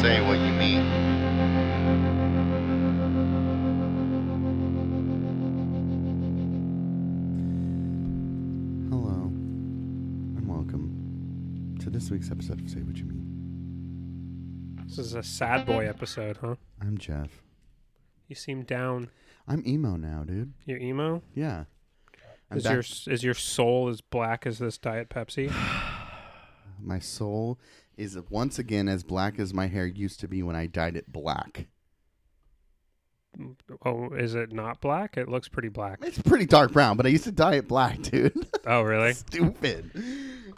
say what you mean. Hello, and welcome to this week's episode of Say What You Mean. This is a sad boy episode, huh? I'm Geoff. You seem down. I'm emo now, dude. You're emo. Yeah. I'm Is back- your is your soul as black as this Diet Pepsi? My soul is once again as black as my hair used to be when I dyed it black. Oh, is it not black? It looks pretty black. It's pretty dark brown, but I used to dye it black, dude. Oh, really? Stupid.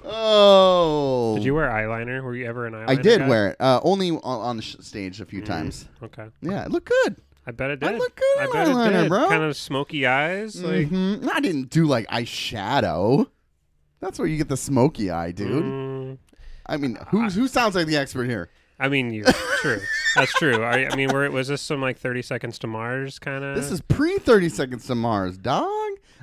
Oh. Did you wear eyeliner? Were you ever an eyeliner? I did guy? wear it. Uh, only on, on the sh- stage a few Mm. times. Okay, Yeah, it looked good. I bet it I did. look good I bet eyeliner, it did. bro. Kind of smoky eyes, like. Mhm. I didn't do like eyeshadow. That's where you get the smoky eye, dude. mm, I mean, who's who sounds like the expert here? I mean, you true. That's true. I, I mean, were, was this some like Thirty Seconds to Mars kind of? This is pre Thirty Seconds to Mars, dog.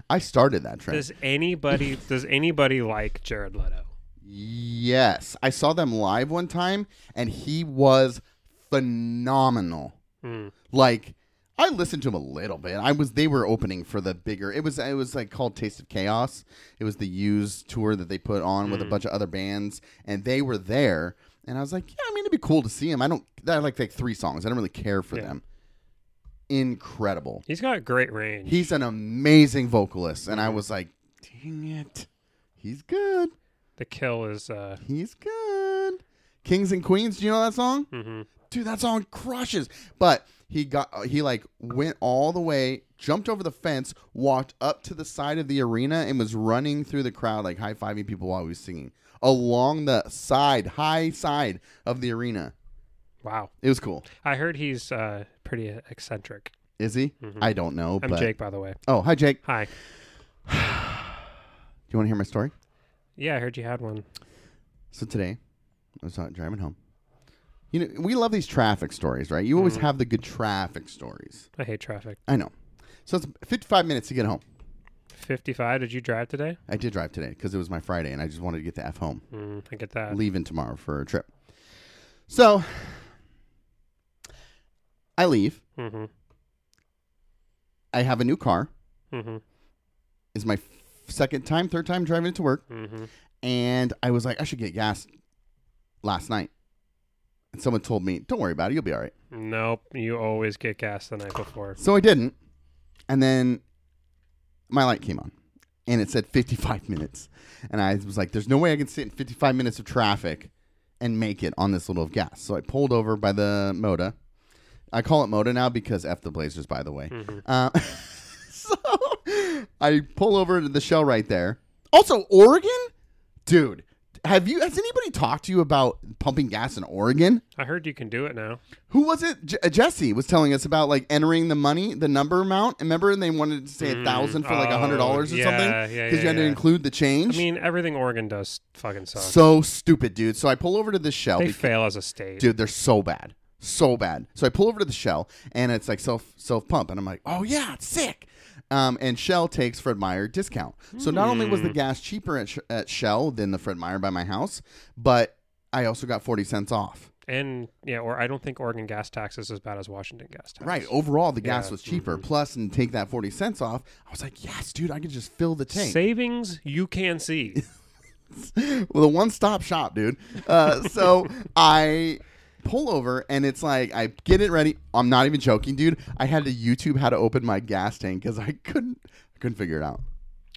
I started that trend. Does anybody does anybody like Jared Leto? yes, I saw them live one time, and he was phenomenal. Mm. Like I listened to them a little bit. I was they were opening for the bigger. It was it was like called Taste of Chaos. It was the used tour that they put on with a bunch of other bands, and they were there. And I was like, yeah, I mean, it'd be cool to see him. I don't. I like like three songs. I don't really care for Yeah. them. Incredible. He's got great range. He's an amazing vocalist, and I was like, dang it, he's good. the kill is uh He's good. Kings and Queens. Do you know that song? hmm dude that song crushes but he got he like went all the way jumped over the fence walked up to the side of the arena and was running through the crowd like high-fiving people while he was singing along the side high side of the arena wow. it was cool I heard he's uh pretty eccentric. is he Mhm. i don't know I'm but Jake, by the way. oh hi jake Hi. do you want to hear my story Yeah, I heard you had one. so today i was driving home you know we love these traffic stories right you always Mhm. have the good traffic stories I hate traffic. i know so it's 55 minutes to get home 55. Did you drive today? I did drive today because it was my Friday and I just wanted to get the F home. Mm, I get that. Leaving tomorrow for a trip. So I leave. Mm-hmm. I have a new car. Mm-hmm. Is my f- second time, third time driving it to work. Mm-hmm. And I was like, I should get gas last night. And someone told me, don't worry about it. You'll be all right. Nope. You always get gas the night before. So I didn't. And then my light came on and it said 55 minutes. And I was like, there's no way I can sit in 55 minutes of traffic and make it on this little gas. So I pulled over by the Moda. I call it Moda now because F the Blazers, by the way. Mhm. Uh, so I pull over to the shell right there. Also, Oregon? Dude, have you, has anybody talked to you about pumping gas in Oregon? I heard you can do it now. Who was it? J- uh, Jesse was telling us about like entering the money, the number amount. Remember, and they wanted to say a Mm, thousand for like a hundred dollars or oh, something yeah, yeah, because you had yeah, to include the change. I mean, everything Oregon does fucking sucks. so stupid, dude. So I pull over to the shell. they because- fail as a state. dude, they're so bad, so bad. So I pull over to the shell, and it's like self self pump, and I'm like, oh yeah, it's sick. Um, and Shell takes Fred Meyer discount. So not only was the Hmm. gas cheaper at, Sh- at Shell than the Fred Meyer by my house, but I also got forty cents off. And yeah, or I don't think Oregon gas tax is as bad as Washington gas tax. Right. Overall, the gas Yeah, was cheaper. mhm. Plus, and take that 40 cents off, I was like, yes, dude, I could just fill the tank. Savings you can see. well, the one stop shop, dude. Uh, so I pull over and it's like, I get it ready. I'm not even joking, dude. I had to YouTube how to open my gas tank because I couldn't, I couldn't figure it out.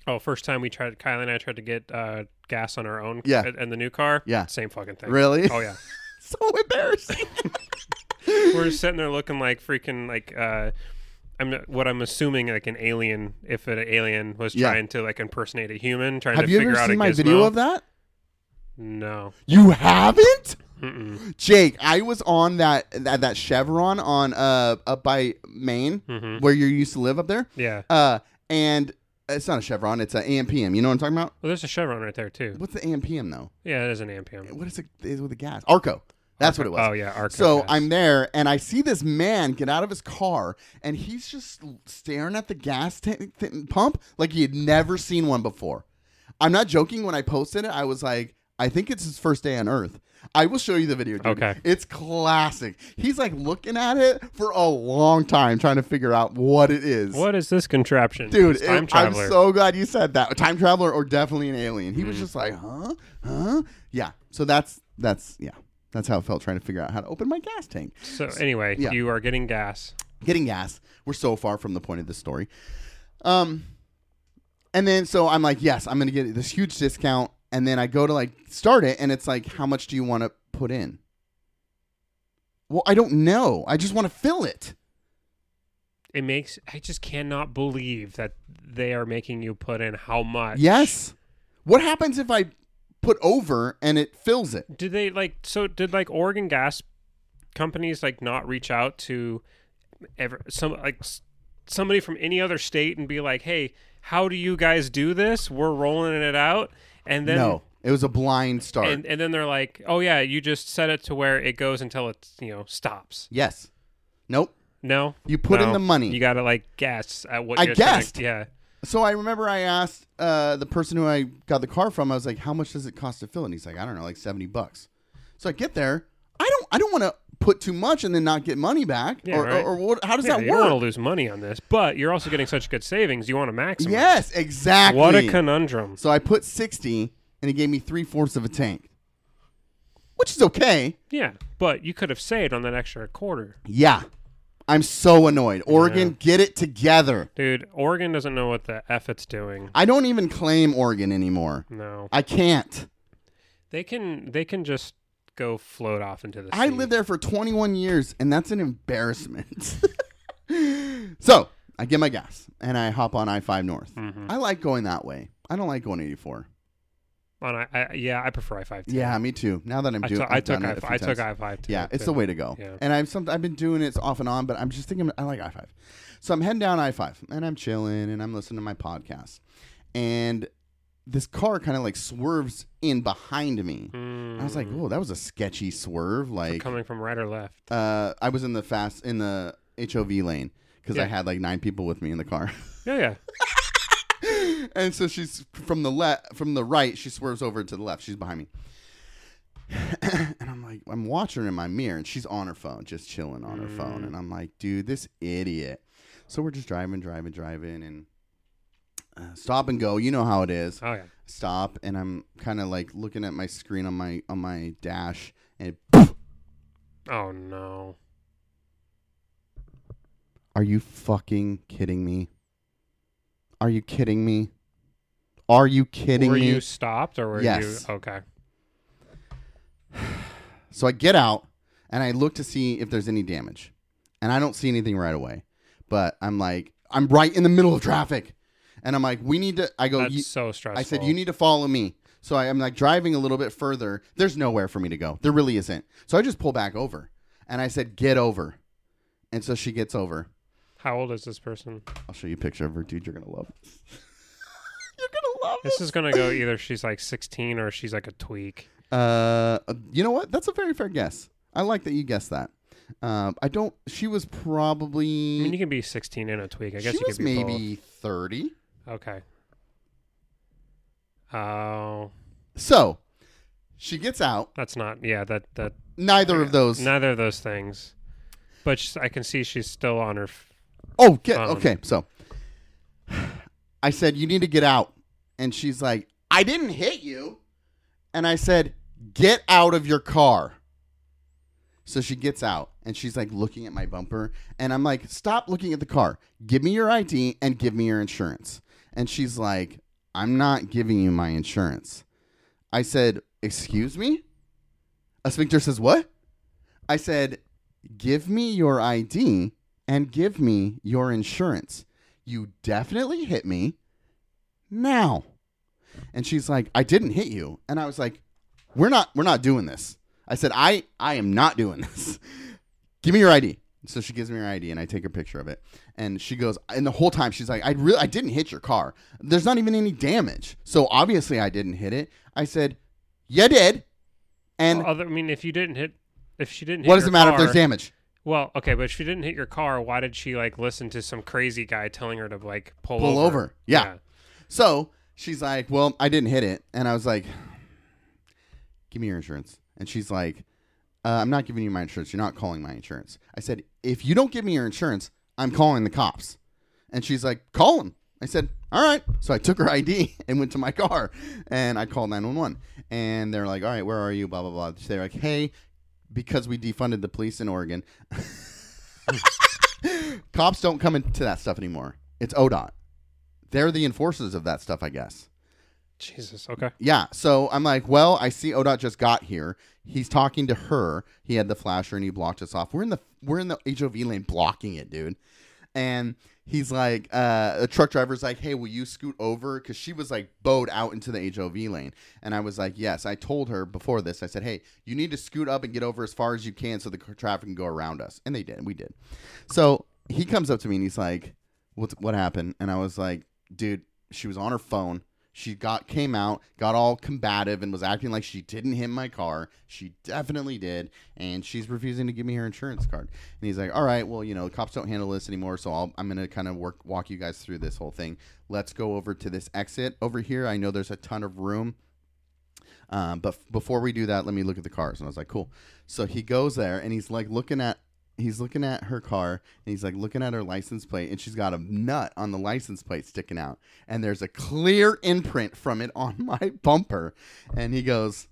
oh, first time we tried, Kylie and I tried to get uh, gas on our own. Yeah. And the new car. Yeah. Same fucking thing. Really? Oh yeah. so embarrassing. We're sitting there looking like freaking like uh I'm what I'm assuming like an alien if an alien was Yeah. trying to like impersonate a human trying to Have you ever seen my gizmo. video of that? No. You haven't? Mm-mm. Jake, I was on that that, that Chevron on uh up by Maine Mhm. where you used to live up there. Yeah. Uh and it's not a Chevron, it's an AMPM. You know what I'm talking about? Well, there's a Chevron right there too. What's the AMPM though? Yeah, it is an AMPM. What is it is with the gas? Arco. That's what it was. Oh yeah, Arco So gas. I'm there and I see this man get out of his car and he's just staring at the gas tank th- pump like he had never seen one before. I'm not joking when I posted it. I was like, I think it's his first day on Earth. I will show you the video. Dude. Okay. It's classic. He's like looking at it for a long time, trying to figure out what it is. What is this contraption? Dude, It's time it- traveler. I'm so glad you said that. Time traveler or definitely an alien. He was Mm-hmm. just like, huh, huh, yeah. So that's that's yeah, that's how it felt trying to figure out how to open my gas tank. so anyway, Yeah. you are getting gas. Getting gas. We're so far from the point of this story. Um, and then so I'm like, yes, I'm gonna get this huge discount. And then I go to like start it, and it's like, how much do you want to put in? Well, I don't know. I just want to fill it. It makes I just cannot believe that they are making you put in how much. Yes. What happens if I put over and it fills it? Did they like so did like Oregon gas companies like not reach out to ever some like somebody from any other state and be like, "Hey, how do you guys do this? We're rolling it out." And then no, it was a blind start. and and then they're like, "Oh yeah, you just set it to where it goes until it, you know, stops." yes. Nope. No. You put in the money. You got to like guess at what I you're gonna- guessed. yeah. So I remember I asked uh, the person who I got the car from. I was like, "How much does it cost to fill?" And he's like, "I don't know, like seventy bucks." So I get there. I don't. I don't want to put too much and then not get money back. Yeah, or, right. or, or what? How does Yeah, that you don't want to lose money on this, but you're also getting such good savings. You want to maximize. Yes, exactly. What a conundrum. so I put sixty, and he gave me three fourths of a tank, which is okay. Yeah, but you could have saved on that extra quarter. Yeah, I'm so annoyed. Oregon, get it together. Dude, Oregon doesn't know what the F it's doing. I don't even claim Oregon anymore. No. I can't. They can they can just go float off into the sea. I lived there for 21 years, and that's an embarrassment. so I get my gas and I hop on I 5 North. Mhm. I like going that way. I don't like going 84. On I, I, yeah, I prefer I five. Yeah, me too. Now that I'm I doing, I took I, it I took. I five. Yeah, it's the way to go. Yeah. And I've some I've been doing it off and on, but I'm just thinking I like I five. So I'm heading down I five and I'm chilling and I'm listening to my podcast, and this car kind of like swerves in behind me. I was like, Mm. "Whoa, that was a sketchy swerve!" Like, coming from right or left. uh, I was in the fast in the HOV lane because I had like nine people with me in the car, Yeah, yeah. and so she's from the left, from the right, she swerves over to the left. She's behind me, and I'm like, I'm watching her in my mirror, and she's on her phone, just chilling on her phone, and I'm like, dude, this idiot. So we're just driving, driving, driving, and uh, stop and go. You know how it is. Oh yeah. Stop, and I'm kind of like looking at my screen on my on my dash, and Oh no. Are you fucking kidding me? Are you kidding me? Are you kidding were me? you stopped or were Yes. you okay? So I get out and I look to see if there's any damage. And I don't see anything right away. But I'm like, I'm right in the middle of traffic. And I'm like, we need to I go That's so stressful. I said you need to follow me. So I, am like driving a little bit further. There's nowhere for me to go. There really isn't. So I just pull back over. And I said, "Get over." And so she gets over. How old is this person? I'll show you a picture of her, dude. You're gonna love. You're gonna love This is gonna go either she's like 16 or she's like a tweak. Uh, you know what? That's a very fair guess. I like that you guessed that. Um, I don't. She was probably. I mean, you can be 16 and a tweak. I guess she you was could be maybe both. Okay. Oh, So, she gets out. that's not. Yeah, that that Neither of those. neither of those things. But sh I can see she's still on her. F- oh, get Um, okay. So, I said you need to get out, and she's like, "I didn't hit you," and I said, "Get out of your car." So she gets out and she's like looking at my bumper. And I'm like, stop looking at the car. Give me your ID and give me your insurance. And she's like, I'm not giving you my insurance. I said, Excuse me? A sphincter says, What? I said, Give me your ID and give me your insurance. You definitely hit me now. And she's like, I didn't hit you. And I was like, We're not we're not doing this. I said, I, I am not doing this. Give me your ID. So she gives me her ID and I take a picture of it. And she goes, and the whole time she's like, I really I didn't hit your car. There's not even any damage. So obviously I didn't hit it. I said, You did. And other, I mean, if you didn't hit, if she didn't hit what does your it matter car, if there's damage? Well, okay, but if she didn't hit your car, why did she like listen to some crazy guy telling her to like pull, Pull over. Yeah. yeah. So she's like, Well, I didn't hit it. And I was like, give me your insurance. And she's like, uh, I'm not giving you my insurance. You're not calling my insurance. I said, if you don't give me your insurance, I'm calling the cops. And she's like, call them. I said, all right. So I took her ID and went to my car and I called 911. And they're like, all right, where are you? Blah, blah, blah. They're like, hey, because we defunded the police in Oregon, cops don't come into that stuff anymore. It's ODOT. They're the enforcers of that stuff, I guess. Jesus. Okay. Yeah. So I'm like, well, I see ODOT just got here. He's talking to her. He had the flasher and he blocked us off. We're in the we're in the HOV lane blocking it, dude. And he's like, uh, the truck driver's like, hey, will you scoot over? Because she was like bowed out into the HOV lane. And I was like, yes. I told her before this, I said, hey, you need to scoot up and get over as far as you can so the traffic can go around us. And they did. We did. So he comes up to me and he's like, what, what happened? And I was like, dude, she was on her phone. She got came out, got all combative, and was acting like she didn't hit my car. She definitely did, and she's refusing to give me her insurance card. And he's like, "All right, well, you know, cops don't handle this anymore, so I'll, I'm gonna kind of work walk you guys through this whole thing. Let's go over to this exit over here. I know there's a ton of room, um, but f- before we do that, let me look at the cars." And I was like, "Cool." So he goes there, and he's like looking at he's looking at her car and he's like looking at her license plate and she's got a nut on the license plate sticking out and there's a clear imprint from it on my bumper and he goes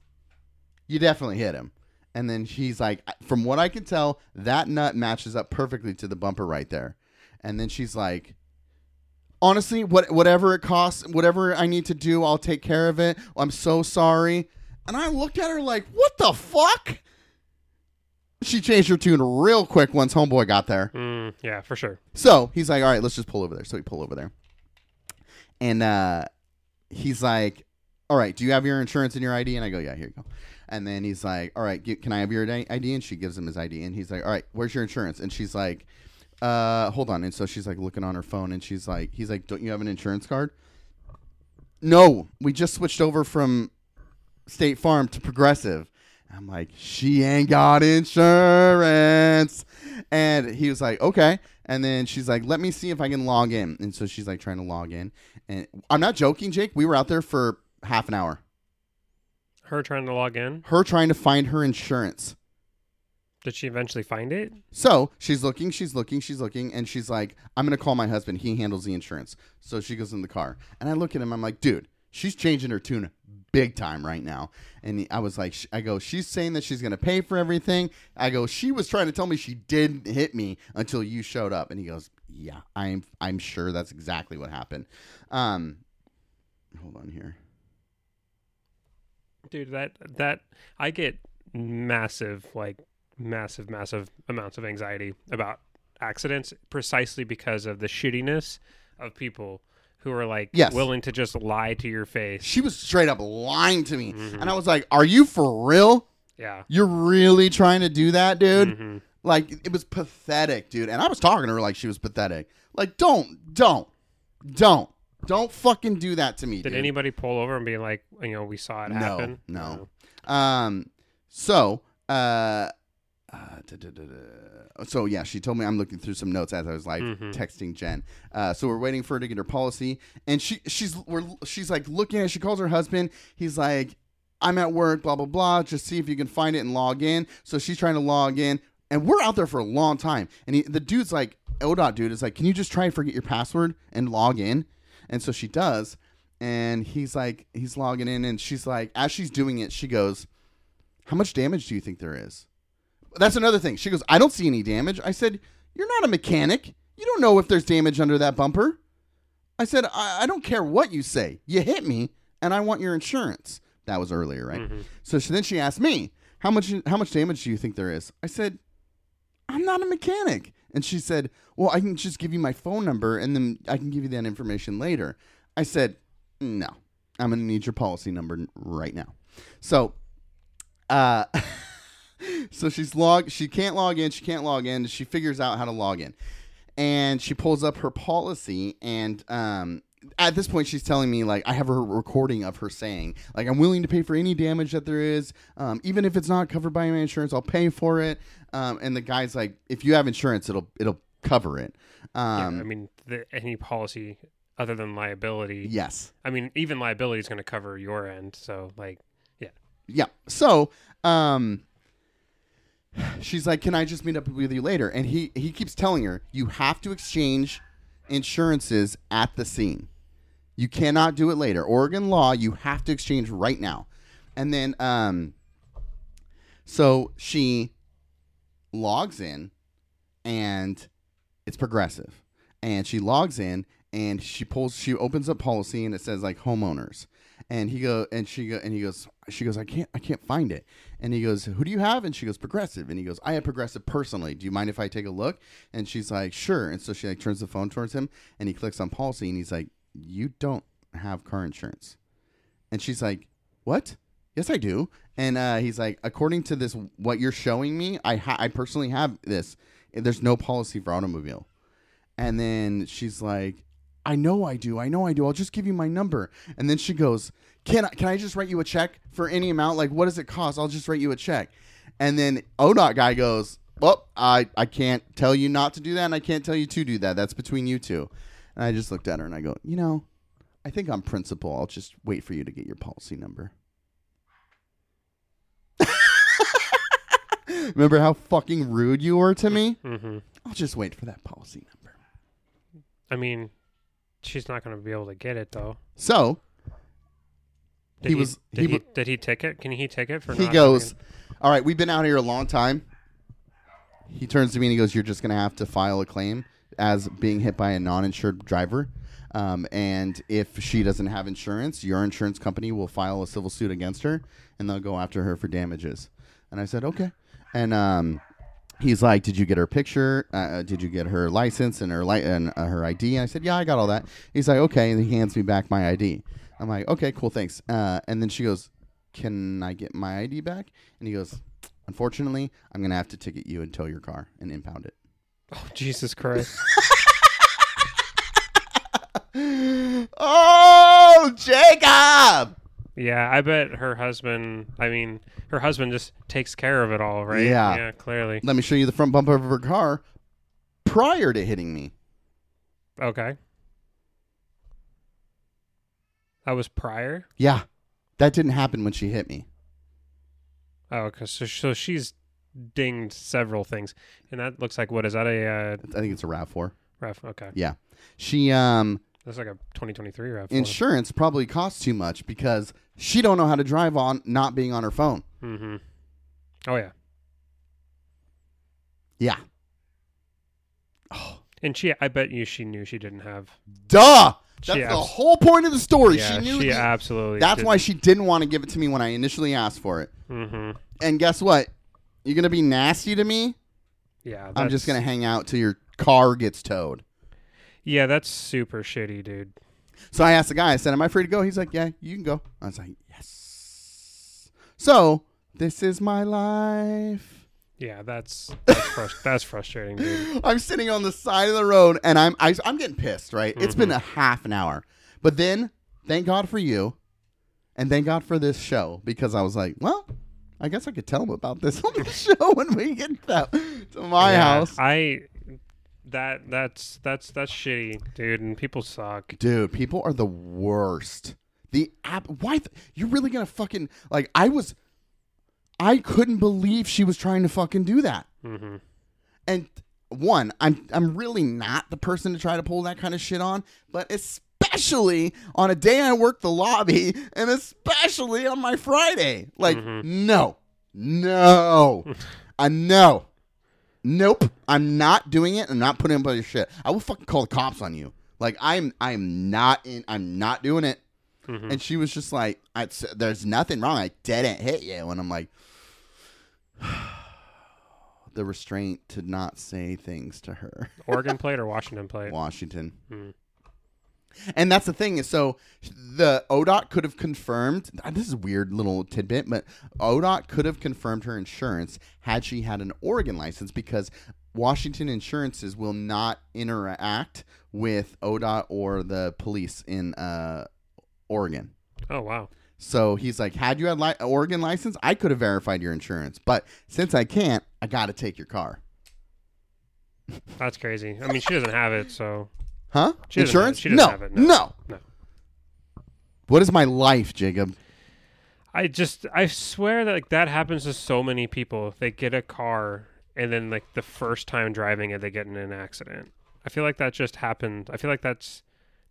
you definitely hit him. And then she's like from what i can tell that nut matches up perfectly to the bumper right there. And then she's like honestly what whatever it costs whatever i need to do i'll take care of it. I'm so sorry. And i looked at her like what the fuck she changed her tune real quick once homeboy got there Mm, yeah, for sure. so he's like, all right, let's just pull over there. So we pull over there. And uh, he's like, all right, do you have your insurance and your ID? And I go, yeah, here you go. And then he's like, all right, can I have your ID? And she gives him his ID. And he's like, all right, where's your insurance? And she's like, uh, hold on. And so she's like looking on her phone and she's like, he's like, don't you have an insurance card? No, we just switched over from State Farm to Progressive. I'm like, she ain't got insurance. And he was like, okay. And then she's like, let me see if I can log in. And so she's like trying to log in. And I'm not joking, Jake. We were out there for half an hour. Her trying to log in. Her trying to find her insurance. Did she eventually find it? So she's looking, she's looking, she's looking, and she's like, I'm going to call my husband. He handles the insurance. So she goes in the car. And I look at him, I'm like, dude, she's changing her tune big time right now. And I was like, I go, she's saying that she's going to pay for everything. I go, she was trying to tell me she didn't hit me until you showed up. And he goes, yeah, I'm, I'm sure that's exactly what happened. Um, hold on here. Dude, that that I get massive like massive massive amounts of anxiety about accidents precisely because of the shittiness of people who are like Yes. willing to just lie to your face. She was straight up lying to me. And I was like, are you for real? Yeah. You're really trying to do that, dude? Mhm. Like it was pathetic, dude. And I was talking to her like she was pathetic. Like, don't, don't, don't, don't fucking do that to me, Did dude. anybody pull over and be like, you know, we saw it No, happen? no. um, so, uh, uh da, da, da, da. so yeah, she told me I'm looking through some notes as I was like Mhm. texting Jen. Uh, so we're waiting for her to get her policy, and she she's we're she's like looking at. She calls her husband. He's like, I'm at work, blah blah blah. Just see if you can find it and log in. So she's trying to log in, and we're out there for a long time. And he, the dude's like, ODOT dude is like, can you just try and forget your password and log in? And so she does, and he's like, he's logging in, and she's like, as she's doing it, she goes, how much damage do you think there is? That's another thing. She goes, I don't see any damage. I said, You're not a mechanic. You don't know if there's damage under that bumper. I said, I, I don't care what you say. You hit me, and I want your insurance. That was earlier, right? Mhm. So she, then she asked me, how much how much damage do you think there is? I said, I'm not a mechanic. And she said, Well, I can just give you my phone number and then I can give you that information later. I said, No. I'm gonna need your policy number right now. So uh so she's log she can't log in, she can't log in, she figures out how to log in. And she pulls up her policy and um at this point she's telling me like I have a recording of her saying like I'm willing to pay for any damage that there is um, even if it's not covered by my insurance I'll pay for it um, and the guy's like if you have insurance it'll it'll cover it Yeah, um, I mean, the, any policy other than liability. yes I mean, even liability is going to cover your end. So, like, yeah. yeah. So, um, she's like, "Can I just meet up with you later?" And he he keeps telling her, "You have to exchange insurances at the scene. You cannot do it later. Oregon law, you have to exchange right now." And then, um, so she logs in, and it's progressive, and she logs in and she pulls, she opens up policy, and it says like homeowners and he go and she go and he goes she goes i can't i can't find it. And he goes who do you have? And she goes progressive. And he goes i have progressive personally. Do you mind if i take a look? And she's like sure. And so she like turns the phone towards him and he clicks on policy and he's like you don't have car insurance. And she's like what? Yes i do. And uh, he's like according to this what you're showing me i ha- i personally have this. There's no policy for automobile. And then she's like I know I do. I know I do. I'll just give you my number. And then she goes, "Can I can I just write you a check for any amount? Like what does it cost? I'll just write you a check." And then ODOT guy goes, "Well, I I can't tell you not to do that and I can't tell you to do that. That's between you two. And I just looked at her and I go, "You know, I think on principle, I'll just wait for you to get your policy number." Remember how fucking rude you were to me? hmm I'll just wait for that policy number. I mean, she's not going to be able to get it though. So Did He was- Did he he, did he ticket? Can he ticket for? he goes, having- All right, we've been out here a long time. He turns to me and he goes, You're just going to have to file a claim as being hit by a non insured driver. Um, and if she doesn't have insurance, your insurance company will file a civil suit against her and they'll go after her for damages. And I said, Okay. And um, he's like, Did you get her picture? Uh, did you get her license and her li- and uh, her ID? And I said, Yeah, I got all that. He's like, Okay. And he hands me back my ID. I'm like, Okay, cool, thanks. Uh, and then she goes, Can I get my ID back? And he goes, Unfortunately, I'm going to have to ticket you and tow your car and impound it. Oh Jesus Christ! oh, Jacob! Yeah, I bet her husband. I mean, her husband just takes care of it all, right? Yeah. Yeah, clearly. Let me show you the front bumper of her car prior to hitting me. Okay. That was prior. Yeah, that didn't happen when she hit me. Oh, cause so, so she's dinged several things, and that looks like what is that a uh, I think it's a RAV4. ref? Okay, Yeah. She, um, that's like a 2023 ref. insurance probably costs too much because she don't know how to drive on not being on her phone. Mm-hmm. Oh yeah, Yeah. and she. I bet you she knew she didn't have. Duh! That's She the abs- whole point of the story. yeah, she knew she the- absolutely. That's why she didn't want to give it to me when I initially asked for it. Mm-hmm. And guess what? You're going to be nasty to me? Yeah, I'm just going to hang out till your car gets towed. Yeah, that's super shitty, dude. So I asked the guy, I said, Am I free to go? He's like, Yeah, you can go. I was like, Yes. So this is my life. Yeah, that's that's, that's frustrating, dude. I'm sitting on the side of the road and I'm I, I'm getting pissed, right? It's been mm-hmm. a half an hour. But then, thank God for you. And thank God for this show because I was like, well, I guess I could tell him about this on the show when we get to, to my Yeah, house. I that that's that's that's shitty, dude, and people suck. Dude, people are the worst. The app. Why? Th- you're really gonna fucking like? I was. I couldn't believe she was trying to fucking do that. Mm-hmm. And one, I'm I'm really not the person to try to pull that kind of shit on, but especially on a day I work the lobby, and especially on my Friday. Like, no, no, I no, nope. I'm not doing it. I'm not putting up with your shit. I will fucking call the cops on you. Like, I'm I'm not in. I'm not doing it. Mhm. And she was just like, I, "There's nothing wrong. I didn't hit you." And I'm like, the restraint to not say things to her. Oregon plate or Washington plate? Washington. Hmm. And that's the thing is, so the ODOT could have confirmed. This is a weird little tidbit, but ODOT could have confirmed her insurance had she had an Oregon license because Washington insurances will not interact with ODOT or the police in uh, Oregon. Oh wow. So he's like, had you had li- Oregon license, I could have verified your insurance, but since I can't, I got to take your car. That's crazy. I mean, she doesn't have it, so Huh? She insurance? she no, no. no. No. What is my life, Jacob? I just I swear that like that happens to so many people. They get a car and then like the first time driving it, they get in an accident. I feel like that just happened. I feel like that's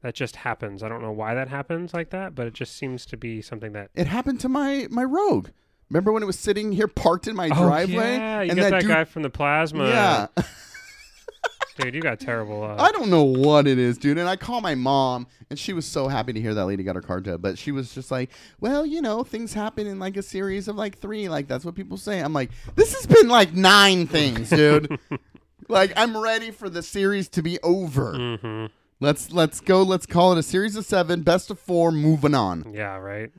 that just happens. I don't know why that happens like that, but it just seems to be something that. It happened to my my Rogue. Remember when it was sitting here parked in my Oh, driveway? yeah, you and got that, dude, guy from the plasma. Yeah. dude, you got terrible. Uh, I don't know what it is, dude. And I call my mom, and she was so happy to hear that lady got her car towed. But she was just like, "Well, you know, things happen in like a series of like three. Like that's what people say." I'm like, "This has been like nine things, dude. like I'm ready for the series to be over. hmm Let's let's go. Let's call it a series of seven, best of four, moving on." Yeah, right.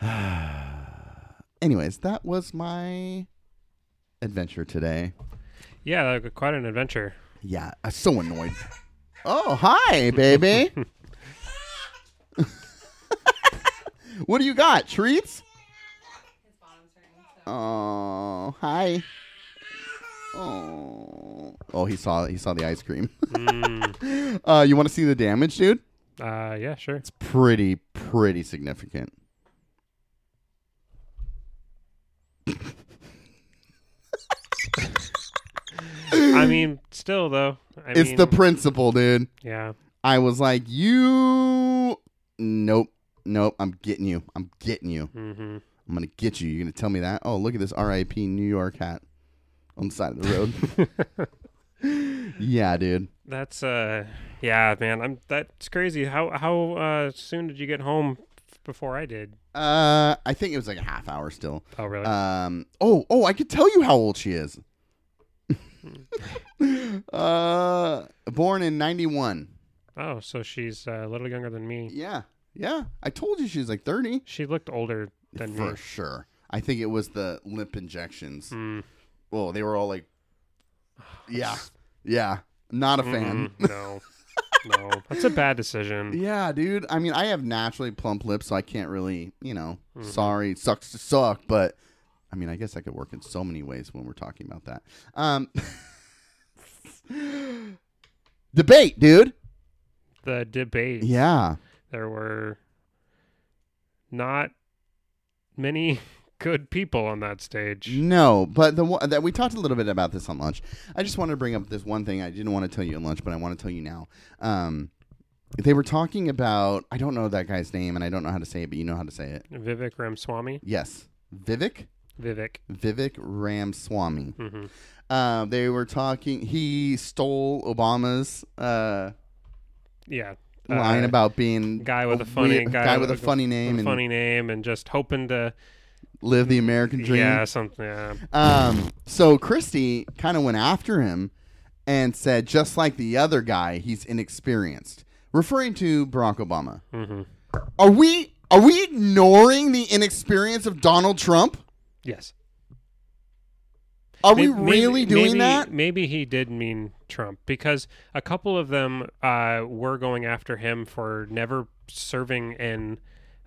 Anyways, that was my adventure today. Yeah, quite an adventure. Yeah, I'm so annoyed. Oh, hi, baby. what do you got? Treats? Oh, hi. Oh, oh, he saw he saw the ice cream. Mm, uh, you want to see the damage, dude? uh, yeah, sure. It's pretty pretty significant. I mean, still though. I it's mean, the principle, dude. yeah. I was like, you. Nope, nope. I'm getting you. I'm getting you. hmm I'm gonna get you. You're gonna tell me that? Oh, look at this RIP New York hat on the side of the road. yeah, dude. That's uh, yeah, man. I'm that's crazy. How how uh soon did you get home before I did? Uh, I think it was like a half hour still. Oh, really? Um. Oh, oh, I could tell you how old she is. uh, born in '91. oh, so she's uh, a little younger than me. Yeah, yeah. I told you she's like 30 She looked older than me. for me. sure. I think it was the lip injections. Mm. Oh, they were all like, yeah, yeah. Not a fan. Mm, no, no, that's a bad decision. Yeah, dude. I mean, I have naturally plump lips, so I can't really, you know, Mhm. sorry, sucks to suck, but I mean, I guess I could work in so many ways when we're talking about that. Um Debate, dude. The debate. Yeah. There were not many good people on that stage. No, but the one that we talked a little bit about this on lunch. I just wanted to bring up this one thing I didn't want to tell you at lunch, but I want to tell you now. Um they were talking about I don't know that guy's name and I don't know how to say it, but you know how to say it. Vivek Ramaswamy. Yes. Vivek? Vivek. Vivek Ramaswamy. hmm Uh, they were talking. He stole Obama's uh, Yeah. line Uh, about being guy with a weird- funny guy, with a funny name and funny name, and just hoping to live the American dream. yeah something. Yeah. Um, so Christie kind of went after him and said, just like the other guy, he's inexperienced, referring to Barack Obama. hmm Are we are we ignoring the inexperience of Donald Trump? Yes. Are we May- really maybe- doing maybe- that? Maybe he did mean Trump because a couple of them uh, were going after him for never serving in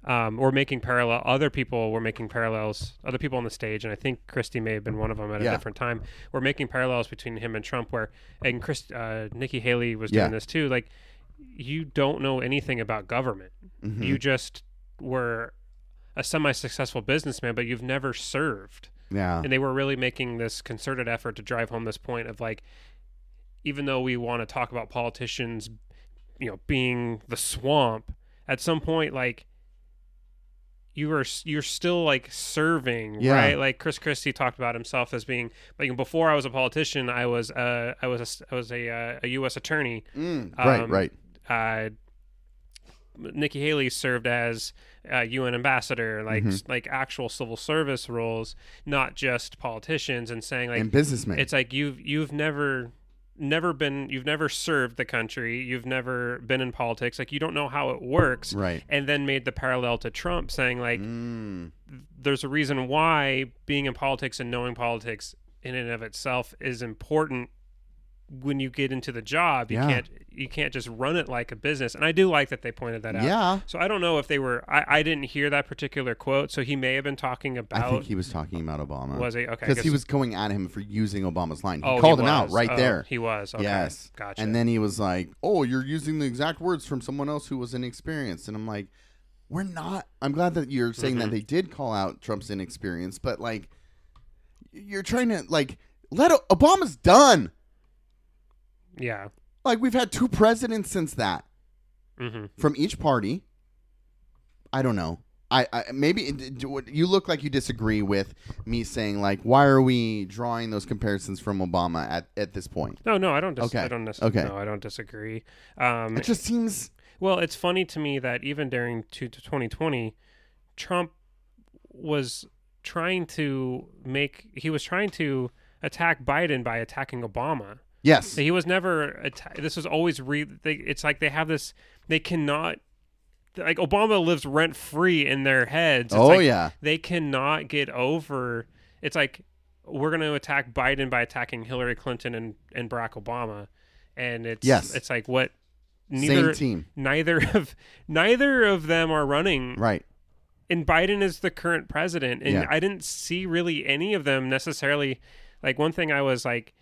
um, or making parallel. Other people were making parallels. Other people on the stage, and I think Christie may have been one of them at Yeah. a different time. Were making parallels between him and Trump. Where and Chris, uh, Nikki Haley was Yeah. doing this too. Like you don't know anything about government. Mhm. You just were a semi-successful businessman, but you've never served yeah. and they were really making this concerted effort to drive home this point of like even though we want to talk about politicians you know being the swamp at some point like you are you're still like serving Yeah. right like chris christie talked about himself as being like before i was a politician i was uh i was a, I was a, uh, a u.s attorney Mm, right, um, right. uh, Nikki Haley served as uh, UN ambassador, like Mhm. like actual civil service roles, not just politicians, and saying like and businessmen. it's like you've you've never never been you've never served the country, you've never been in politics, like you don't know how it works, right. and then made the parallel to Trump, saying like Mm, there's a reason why being in politics and knowing politics in and of itself is important when you get into the job you Yeah. can't you can't just run it like a business and i do like that they pointed that out yeah. so i don't know if they were i, I didn't hear that particular quote so he may have been talking about. I think he was talking about Obama. was he okay Because he was going at him for using Obama's line. He oh, called him out right Oh, there. he was okay. Yes. gotcha And then he was like, "Oh, you're using the exact words from someone else who was inexperienced." And I'm like, we're not. I'm glad that you're saying that mm-hmm. they did call out Trump's inexperience, but like, you're trying to like let O- Obama's done. Yeah. Like we've had two presidents since that hmm from each party. I don't know. I, I maybe you look like you disagree with me saying like why are we drawing those comparisons from Obama at, at this point? No, no, I don't. Dis- Okay. I don't necessarily. Okay. No, I don't disagree. Um, It just seems well, it's funny to me that even during two to 2020, Trump was trying to make. He was trying to attack Biden by attacking Obama. Yes. He was never. Atta- this was always. Re- they, it's like they have this. They cannot. Like Obama lives rent free in their heads. It's Oh like yeah. they cannot get over. It's like we're going to attack Biden by attacking Hillary Clinton and, and Barack Obama, and it's Yes. it's like what neither Same team. neither of neither of them are running, Right. and Biden is the current president, and Yeah. I didn't see really any of them necessarily. Like one thing I was like.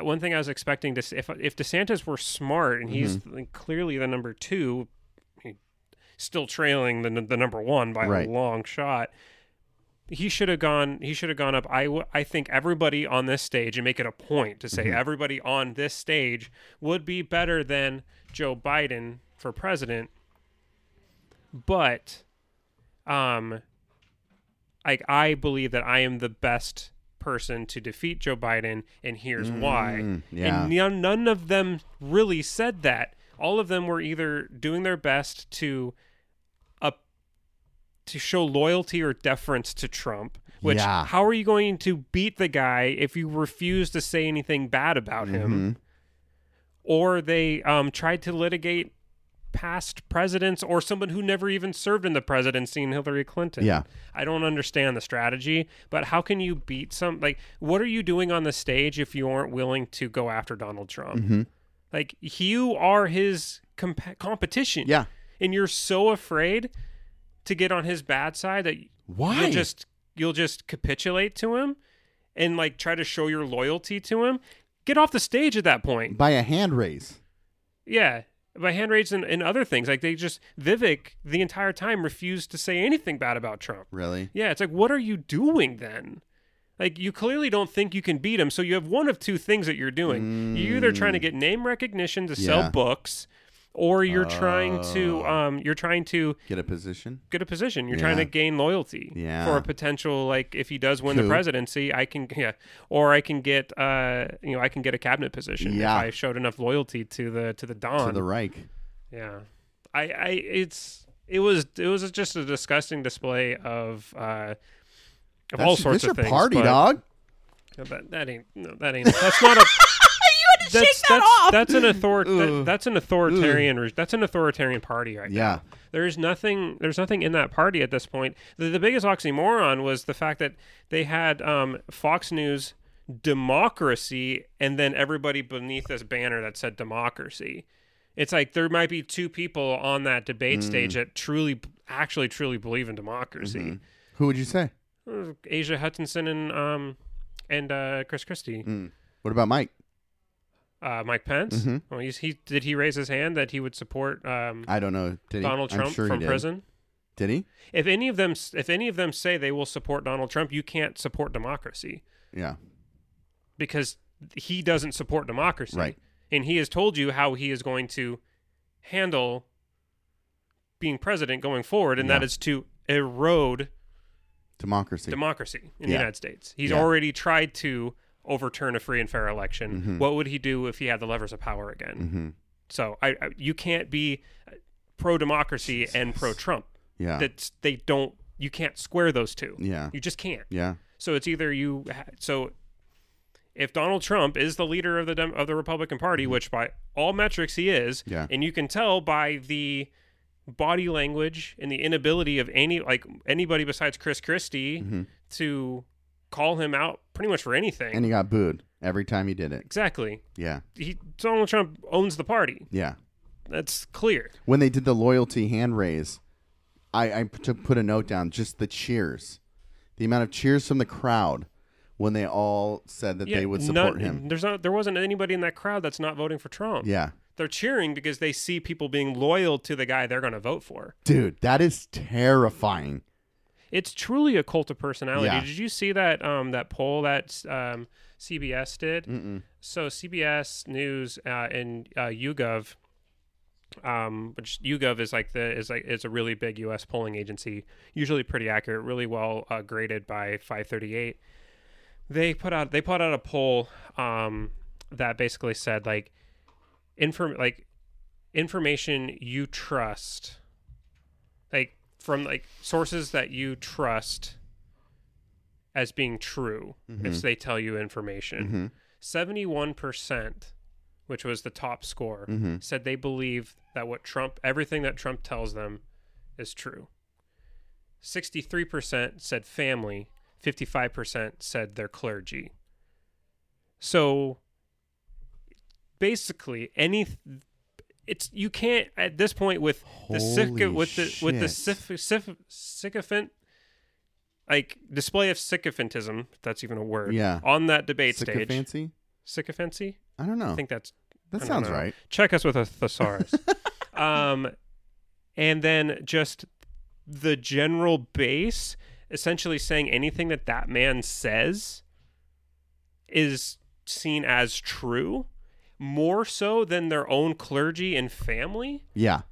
One thing I was expecting to see, if if DeSantis were smart and he's Mm-hmm. clearly the number two, still trailing the the number one by Right. a long shot. He should have gone. He should have gone up. I, w- I think everybody on this stage and make it a point to say Mm-hmm. everybody on this stage would be better than Joe Biden for president. But, um, like I believe that I am the best person to defeat Joe Biden, and here's why. Mm, yeah. And none, none of them really said that. All of them were either doing their best to up to show loyalty or deference to Trump. Which Yeah. how are you going to beat the guy if you refuse to say anything bad about him? Mm-hmm. Or they um, tried to litigate past presidents or someone who never even served in the presidency in Hillary Clinton. Yeah. I don't understand the strategy, but how can you beat some like what are you doing on the stage if you aren't willing to go after Donald Trump? Mm-hmm. Like you are his comp- competition. Yeah. And you're so afraid to get on his bad side that Why? you'll just you'll just capitulate to him and like try to show your loyalty to him. Get off the stage at that point. By a hand raise. Yeah. By hand raids and, and other things. Like they just Vivek the entire time refused to say anything bad about Trump. Really? Yeah, it's like, what are you doing then? Like, you clearly don't think you can beat him. So you have one of two things that you're doing. You're either trying to mm. get name recognition to Yeah. sell books, or you're trying to Oh. um, you're trying to Get a position? get a position. You're trying Yeah. to gain loyalty Yeah. for a potential like if he does win the Coup. presidency, I can yeah, or I can get uh you know I can get a cabinet position Yeah. if I showed enough loyalty to the to the Don. To the Reich. Yeah, I, I, it's, it was, it was just a disgusting display of, uh, of all That's- sorts this your things. party, but- dog. That, that ain't, no, that ain't. That's not a. that's, that's, That's an author. that- that's an authoritarian. re- That's an authoritarian party right Yeah. now. There's nothing. There's nothing in that party at this point. The, the biggest oxymoron was the fact that they had um, Fox News democracy, and then everybody beneath this banner that said democracy. It's like there might be two people on that debate stage that truly, actually, truly believe in democracy. Who would you say? Uh, Asa Hutchinson and um and uh, Chris Christie. Mm. What about Mike? Uh, Mike Pence. Mhm. Well, he did he raise his hand that he would support um, I don't know. Did? Donald I'm Trump sure from prison? Did he? If any of them if any of them say they will support Donald Trump, you can't support democracy Yeah. because he doesn't support democracy. Right. And he has told you how he is going to handle being president going forward, and that Yeah. is to erode Democracy. democracy in the United States. He's Yeah. already tried to overturn a free and fair election. Mhm. What would he do if he had the levers of power again? hmm So I, I you can't be pro democracy and pro Trump. Yeah. That's they don't. You can't square those two. yeah. You just can't. Yeah. So it's either you. ha- So if Donald Trump is the leader of the Dem- of the Republican Party, which by all metrics he is, Mm-hmm. Yeah. and you can tell by the body language and the inability of any like anybody besides Chris Christie Mhm. to call him out pretty much for anything. And he got booed every time he did it. exactly. Yeah. He Donald Trump owns the party. Yeah. That's clear. When they did the loyalty hand raise, I, I took put a note down. Just the cheers, the amount of cheers from the crowd when they all said that Yeah, they would none- support him. There's not there wasn't anybody in that crowd that's not voting for Trump. Yeah. They're cheering because they see people being loyal to the guy they're going to vote for. Dude, that is terrifying. It's truly a cult of personality. Yeah. Did you see that um, that poll that um, CBS did? Mm-mm. So CBS News uh, and uh, YouGov, um, which YouGov is like the is like is a really big U.S. polling agency, usually pretty accurate, really well uh, graded by 538. They put out they put out a poll um, that basically said like inform like information you trust, like from like sources that you trust as being true if they tell you information. Mhm. 71%, which was the top score, Mhm. said they believe that what Trump, everything that Trump tells them is true. 63% said family, 55% said their clergy. So basically, any it's you can't at this point with the syc- with the with the syph- syph- sycophant like display of sycophantism, if that's even a word. Yeah. On that debate stage. Sycophancy? Sycophancy? I don't know. I think that's that sounds know. right. check us with a thesaurus. um, and then just the general base, essentially saying anything that that man says is seen as true, more so than their own clergy and family. Yeah.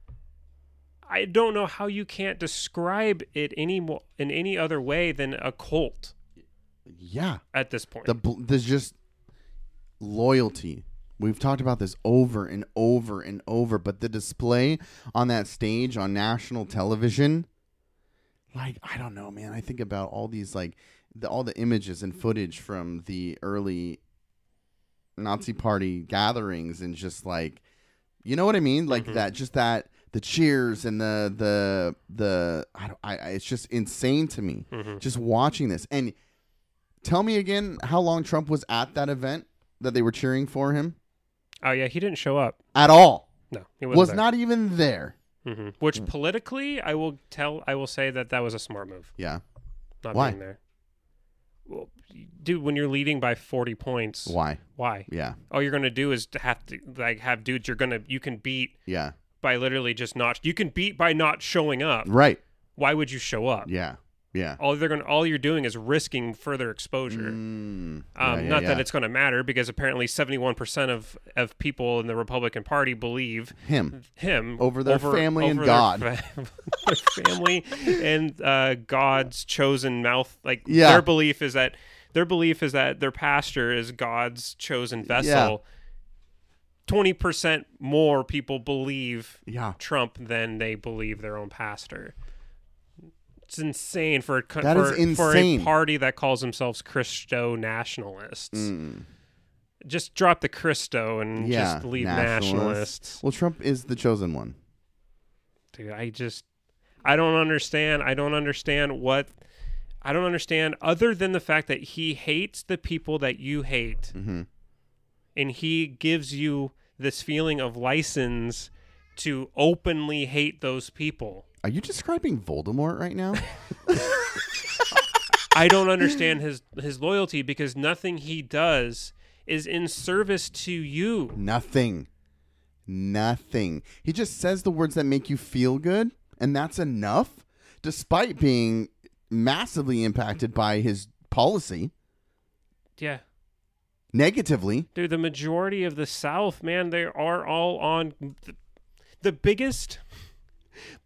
I don't know how you can't describe it any mo- in any other way than a cult Yeah. at this point. The there's just loyalty. We've talked about this over and over and over, but the display on that stage on national television, like I don't know, man. I think about all these like the, all the images and footage from the early Nazi Party gatherings, and just like, you know what I mean, like Mhm. that, just that the cheers and the the the I don't, I, I it's just insane to me Mhm. just watching this. And tell me again how long Trump was at that event that they were cheering for him Oh yeah, he didn't show up. at all. No, he wasn't Was there. not even there. hmm Which politically, I will tell, I will say that that was a smart move, Yeah. not Why? being there. Well, dude, when you're leading by 40 points, Why? why? Yeah. All you're gonna do is to have to like have dudes you're gonna you can beat Yeah. by literally just not. You can beat by not showing up. Right. Why would you show up? Yeah. Yeah. All they're gonna, all you're doing is risking further exposure. Mm. Um, Yeah, yeah, not that it's going to matter because apparently 71% of, of people in the Republican Party believe him. him Over their family and God. fa- their family and uh, God's chosen mouth. Like Yeah. their belief is that their belief is that their pastor is God's chosen vessel. Twenty percent more people believe Yeah. Trump than they believe their own pastor. It's insane for a That for, is for a party that calls themselves Christo nationalists. Mm. Just drop the Christo and Yeah, just leave nationalists. nationalists. Well, Trump is the chosen one. Dude, I just I don't understand. I don't understand what I don't understand other than the fact that he hates the people that you hate hmm and he gives you this feeling of license to openly hate those people. Are you describing Voldemort right now? I don't understand his his loyalty because nothing he does is in service to you. Nothing. Nothing. He just says the words that make you feel good, and that's enough, despite being massively impacted by his policy Yeah. negatively. Dude, the majority of the South, man, they are all on the, the biggest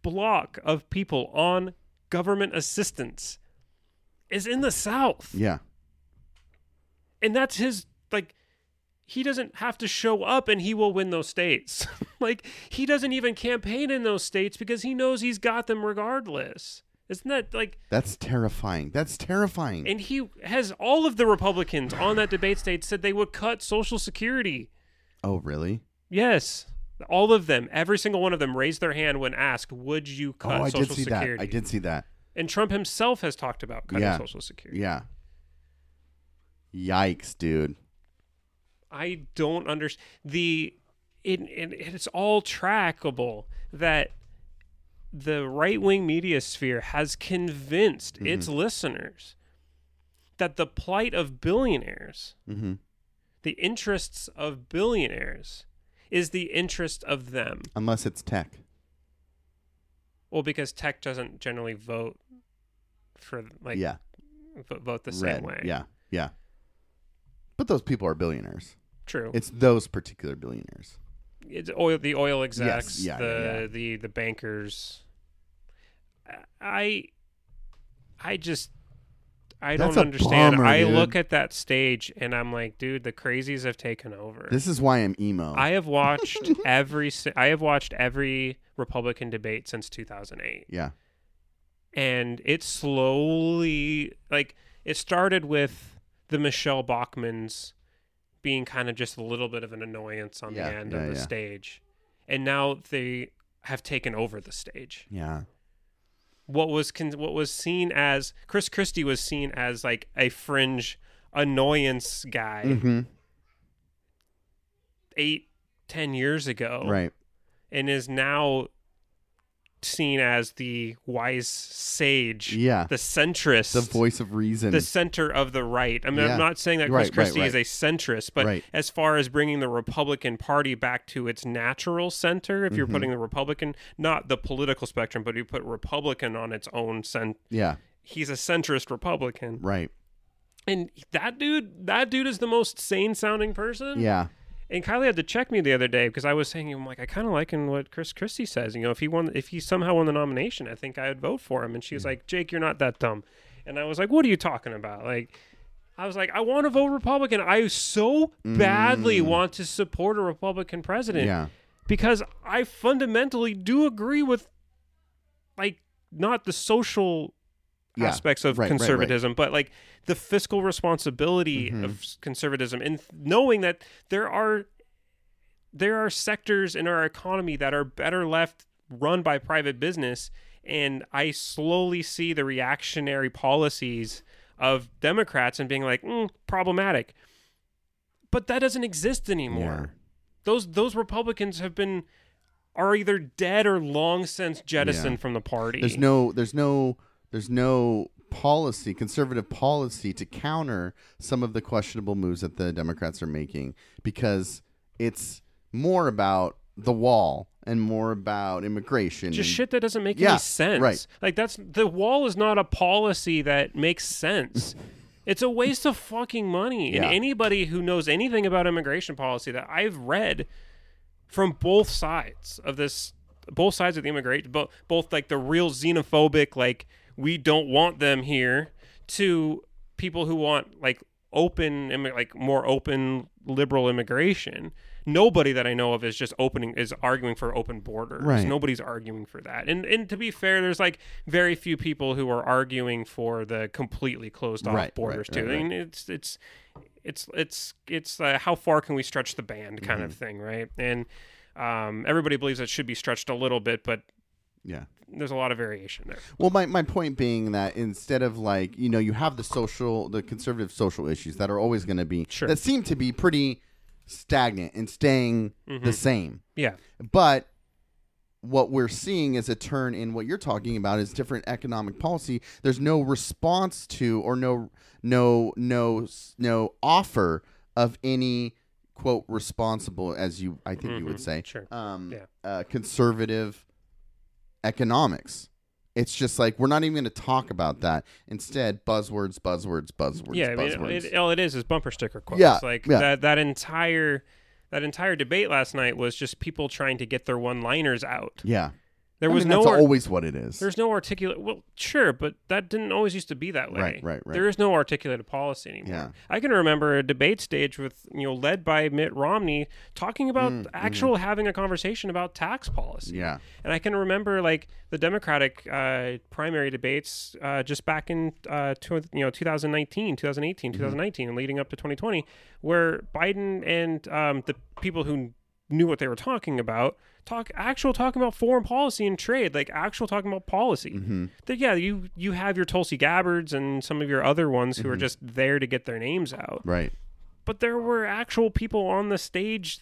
block of people on government assistance is in the South. Yeah. And that's his like he doesn't have to show up and he will win those states. like he doesn't even campaign in those states because he knows he's got them regardless. Isn't that like That's terrifying. That's terrifying. and he has all of the Republicans on that debate stage said they would cut social security. oh, really? Yes. All of them, every single one of them raised their hand when asked, "Would you oh, cut oh, I social did see security?" that. I did see that. And Trump himself has talked about cutting Yeah. social security. Yeah. Yikes, dude. I don't understand the it, it it's all trackable that the right-wing media sphere has convinced Mm-hmm. its listeners that the plight of billionaires, Mm-hmm. the interests of billionaires is the interest of them. Unless it's tech. Well, because tech doesn't generally vote for like yeah. vo- vote the Red. same way. Yeah. Yeah. But those people are billionaires. true. It's those particular billionaires. It's oil, the oil execs, yeah, the yeah. the the bankers. I, I just, I That's don't understand. bummer, I dude. look at that stage and I'm like, dude, the crazies have taken over. This is why I'm emo. I have watched every. I have watched every Republican debate since 2008. yeah. and it slowly like it started with the Michelle Bachmanns being kind of just a little bit of an annoyance on Yeah, the end yeah, of the yeah. stage. And now they have taken over the stage. Yeah. What was con- what was seen as Chris Christie was seen as like a fringe annoyance guy Mm-hmm. eight, ten years ago, Right. and is now seen as the wise sage, Yeah. the centrist, The voice of reason. the center of the right. I mean, Yeah. I'm not saying that Chris right, Christie right. is a centrist, but Right. as far as bringing the Republican Party back to its natural center, if you're Mhm. putting the Republican, not the political spectrum, but you put Republican on its own cent, yeah. he's a centrist Republican, Right. and that dude, that dude is the most sane sounding person. Yeah. And Kylie had to check me the other day because I was saying, I'm like, I kind of liking what Chris Christie says. You know, if he won, if he somehow won the nomination, I think I would vote for him. And she was like, Jake, you're not that dumb. And I was like, What are you talking about? Like, I was like, I want to vote Republican. I so badly Mm. want to support a Republican president Yeah. because I fundamentally do agree with, like, not the social Yeah. aspects of Right, right, right. conservatism, but like the fiscal responsibility Mhm. of conservatism, and knowing that there are there are sectors in our economy that are better left run by private business, and I slowly see the reactionary policies of Democrats and being like mm, problematic, but that doesn't exist anymore. Those those Republicans have been are either dead or long since jettisoned from the party. There's no there's no there's no policy, conservative policy to counter some of the questionable moves that the Democrats are making because it's more about the wall and more about immigration. just and- shit that doesn't make Yeah, any sense. right. Like that's the wall is not a policy that makes sense. it's a waste of fucking money. And Yeah. anybody who knows anything about immigration policy that I've read from both sides of this both sides of the immigration both both like the real xenophobic like we don't want them here to people who want like open like more open liberal immigration nobody that i know of is just opening is arguing for open borders Right. nobody's arguing for that and and to be fair there's like very few people who are arguing for the completely closed off Right, borders right, too. I mean, it's it's it's it's it's uh, how far can we stretch the band kind Mm-hmm. of thing right and um, everybody believes it should be stretched a little bit but yeah. there's a lot of variation there Well, my, my point being that instead of like, you know, you have the social, the conservative social issues that are always going to be, Sure. that seem to be pretty stagnant and staying Mm-hmm. the same. yeah But what we're seeing is a turn in what you're talking about is different economic policy. There's no response to or no no no no offer of any quote responsible as you I think you would Mhm, say sure. um Yeah. uh, conservative economics. It's just like we're not even going to talk about that. Instead, buzzwords, buzzwords, buzzwords, yeah, I mean, buzzwords. it, all it is is bumper sticker quotes. Yeah, like yeah. that that entire that entire debate last night was just people trying to get their one-liners out. yeah, There I was mean, no that's ar- always what it is. there's no articulate. Well, sure, but that didn't always used to be that way. Right, right, right. There is no articulated policy anymore. Yeah. I can remember a debate stage with you know led by Mitt Romney talking about Mm, actual having a conversation about tax policy. yeah, And I can remember like the Democratic uh, primary debates uh, just back in uh, tw- you know 2019, 2018, 2019, and leading up to 2020, where Biden and um, the people who knew what they were talking about talk actual talking about foreign policy and trade, like actual talking about policy. Mm-hmm. That yeah, you you have your Tulsi Gabbards and some of your other ones who are just there to get their names out, right. but there were actual people on the stage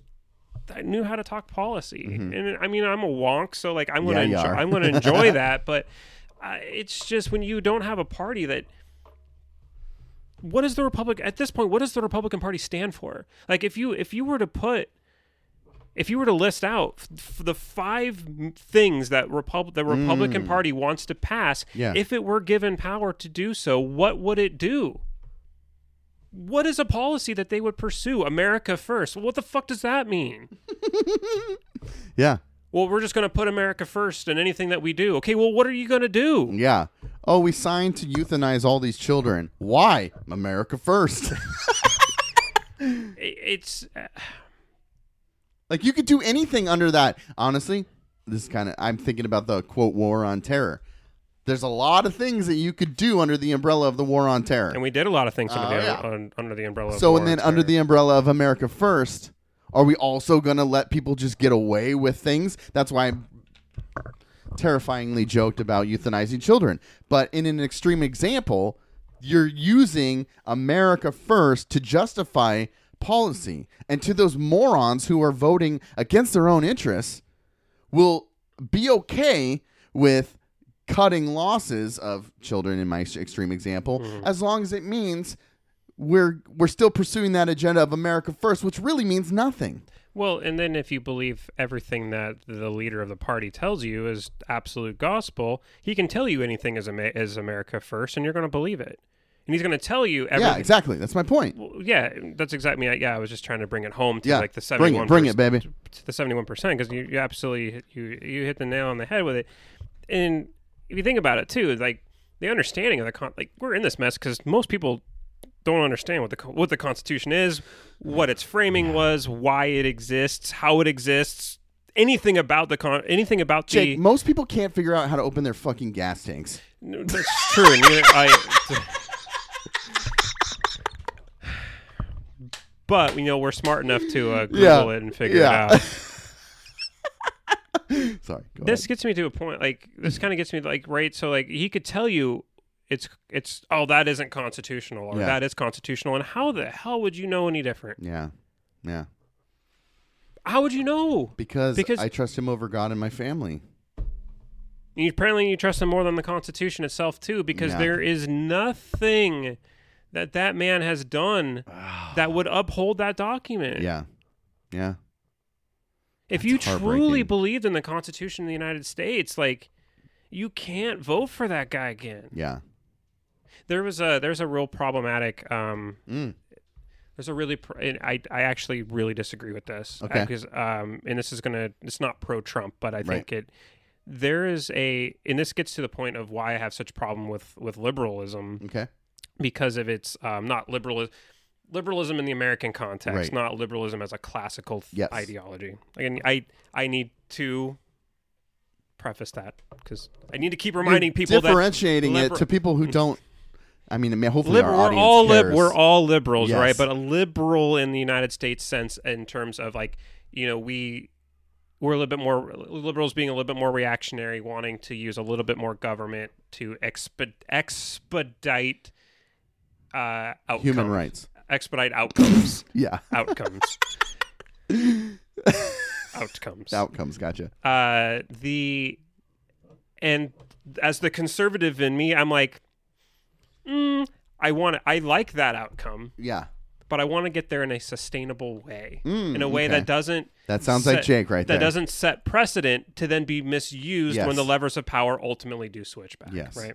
that knew how to talk policy. And I mean, I'm a wonk, so like I'm gonna Mm-hmm. Yeah, enjoy. I'm gonna enjoy that. But uh, it's just when you don't have a party that. What does the Republic at this point? What does the Republican Party stand for? Like, if you if you were to put if you were to list out f- the five things that Repub- the Republican Mm. Party wants to pass, Yeah. if it were given power to do so, what would it do? What is a policy that they would pursue? America first. What the fuck does that mean? Yeah. Well, we're just going to put America first in anything that we do. Okay, well, what are you going to do? Yeah. Oh, we signed to euthanize all these children. Why? America first. It's uh, like you could do anything under that. Honestly, this is kind of I'm thinking about the quote war on terror. There's a lot of things that you could do under the umbrella of the war on terror. and we did a lot of things under, Oh, the, yeah. un- under the umbrella. Of so war and then under terror. the umbrella of America first, are we also going to let people just get away with things? That's why I'm terrifyingly joked about euthanizing children. But in an extreme example, you're using America first to justify policy. And to those morons who are voting against their own interests, will be okay with cutting losses of children in my extreme example mm-hmm. as long as it means we're we're still pursuing that agenda of America first which really means nothing. Well, and then if you believe everything that the leader of the party tells you is absolute gospel, he can tell you anything as, Ama- as America first, and you're going to believe it. And he's going to tell you everything. Yeah, exactly. That's my point. Well, yeah, that's exactly. Me yeah, I was just trying to bring it home to Yeah, like the bring seventy-one. it, bring it, baby. To the seventy-one percent, because you, you absolutely hit- you you hit the nail on the head with it. And if you think about it too, like the understanding of the con, like we're in this mess because most people don't understand what the what the Constitution is, what its framing was, why it exists, how it exists, anything about the con, anything about Jake, the. most people can't figure out how to open their fucking gas tanks. No, That's true. I, but you know we're smart enough to uh, Google Yeah. it and figure Yeah. it out. Sorry. Go This gets me to a point. Like this kind of gets me like right. So like he could tell you it's it's oh that isn't constitutional or Yeah. that is constitutional. And how the hell would you know any different? Yeah. Yeah. How would you know? Because, Because- I trust him over God and my family. You, apparently, you trust him more than the Constitution itself too, because Yeah. there is nothing that that man has done that would uphold that document. Yeah. Yeah. if That's you truly believed in the Constitution of the United States, like you can't vote for that guy again. Yeah. There was a there's a real problematic. Um, Mm. there's a really pr- and I I actually really disagree with this Okay. because um and this is gonna it's not pro Trump, but I Right. think it there is a and this gets to the point of why I have such problem with with liberalism Okay. Because of its um, not liberalism liberalism in the American context, Right. not liberalism as a classical th- Yes. ideology. Again, I I need to preface that because I need to keep reminding You're people that differentiating it to people who don't. I mean, hopefully Liber- our we're audience all lib- we're all liberals, Yes. right? But a liberal in the United States sense, in terms of like you know we we're a little bit more liberals being a little bit more reactionary, wanting to use a little bit more government to expe- expedite uh, outcomes, human rights. expedite outcomes, Yeah. outcomes, outcomes. Outcomes. Gotcha. Uh, the and as the conservative in me, I'm like, mm, I want I like that outcome, Yeah. but I want to get there in a sustainable way, Mm, in a way okay. that doesn't That sounds like Jake right that there. doesn't set precedent to then be misused when the levers of power ultimately do switch back. Yes. Right.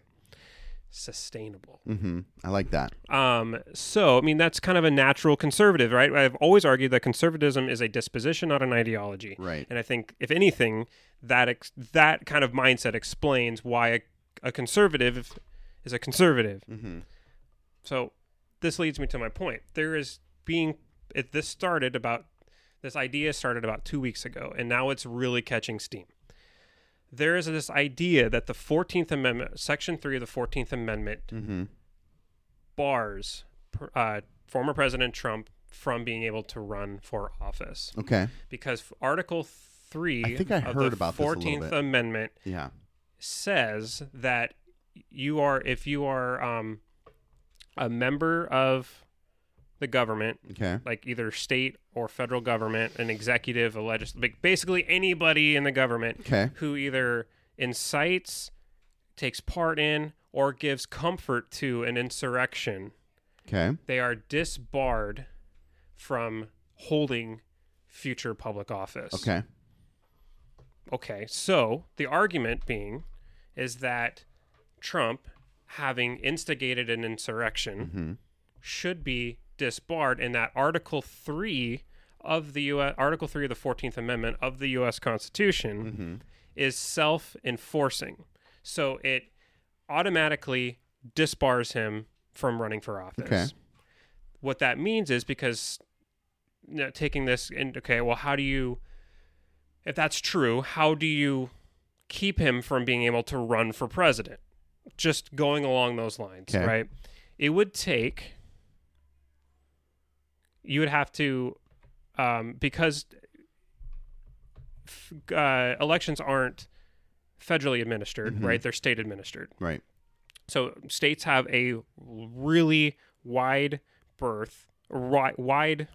Sustainable. Mm-hmm. I like that. Um, so, I mean, that's kind of a natural conservative, right? I've always argued that conservatism is a disposition, not an ideology. Right. And I think, if anything, that ex- that kind of mindset explains why a, a conservative is a conservative. Mm-hmm. So, this leads me to my point. There is being it, this started about this idea started about two weeks ago, and now it's really catching steam. There is this idea that the Fourteenth Amendment, Section Three of the Fourteenth Amendment, Mm-hmm. bars uh, former President Trump from being able to run for office Okay. because Article Three I think I of heard the about this a little Fourteenth bit. Amendment Yeah. says that you are if you are um, a member of the government, Okay. like either state or federal government, an executive, a legislative, basically anybody in the government Okay. who either incites, takes part in, or gives comfort to an insurrection Okay. they are disbarred from holding future public office. Okay. Okay, so the argument being is that Trump, having instigated an insurrection, Mm-hmm. should be disbarred, and that Article Three of the U.S. Article Three of the Fourteenth Amendment of the U.S. Constitution Mm-hmm. is self-enforcing, so it automatically disbars him from running for office. Okay. What that means is because you know, taking this in, okay, well, how do you, if that's true, how do you keep him from being able to run for president? Just going along those lines, Okay. right? It would take, you would have to, um, because f- uh, elections aren't federally administered, Mhm. right? They're state administered. Right. So states have a really wide berth, wide.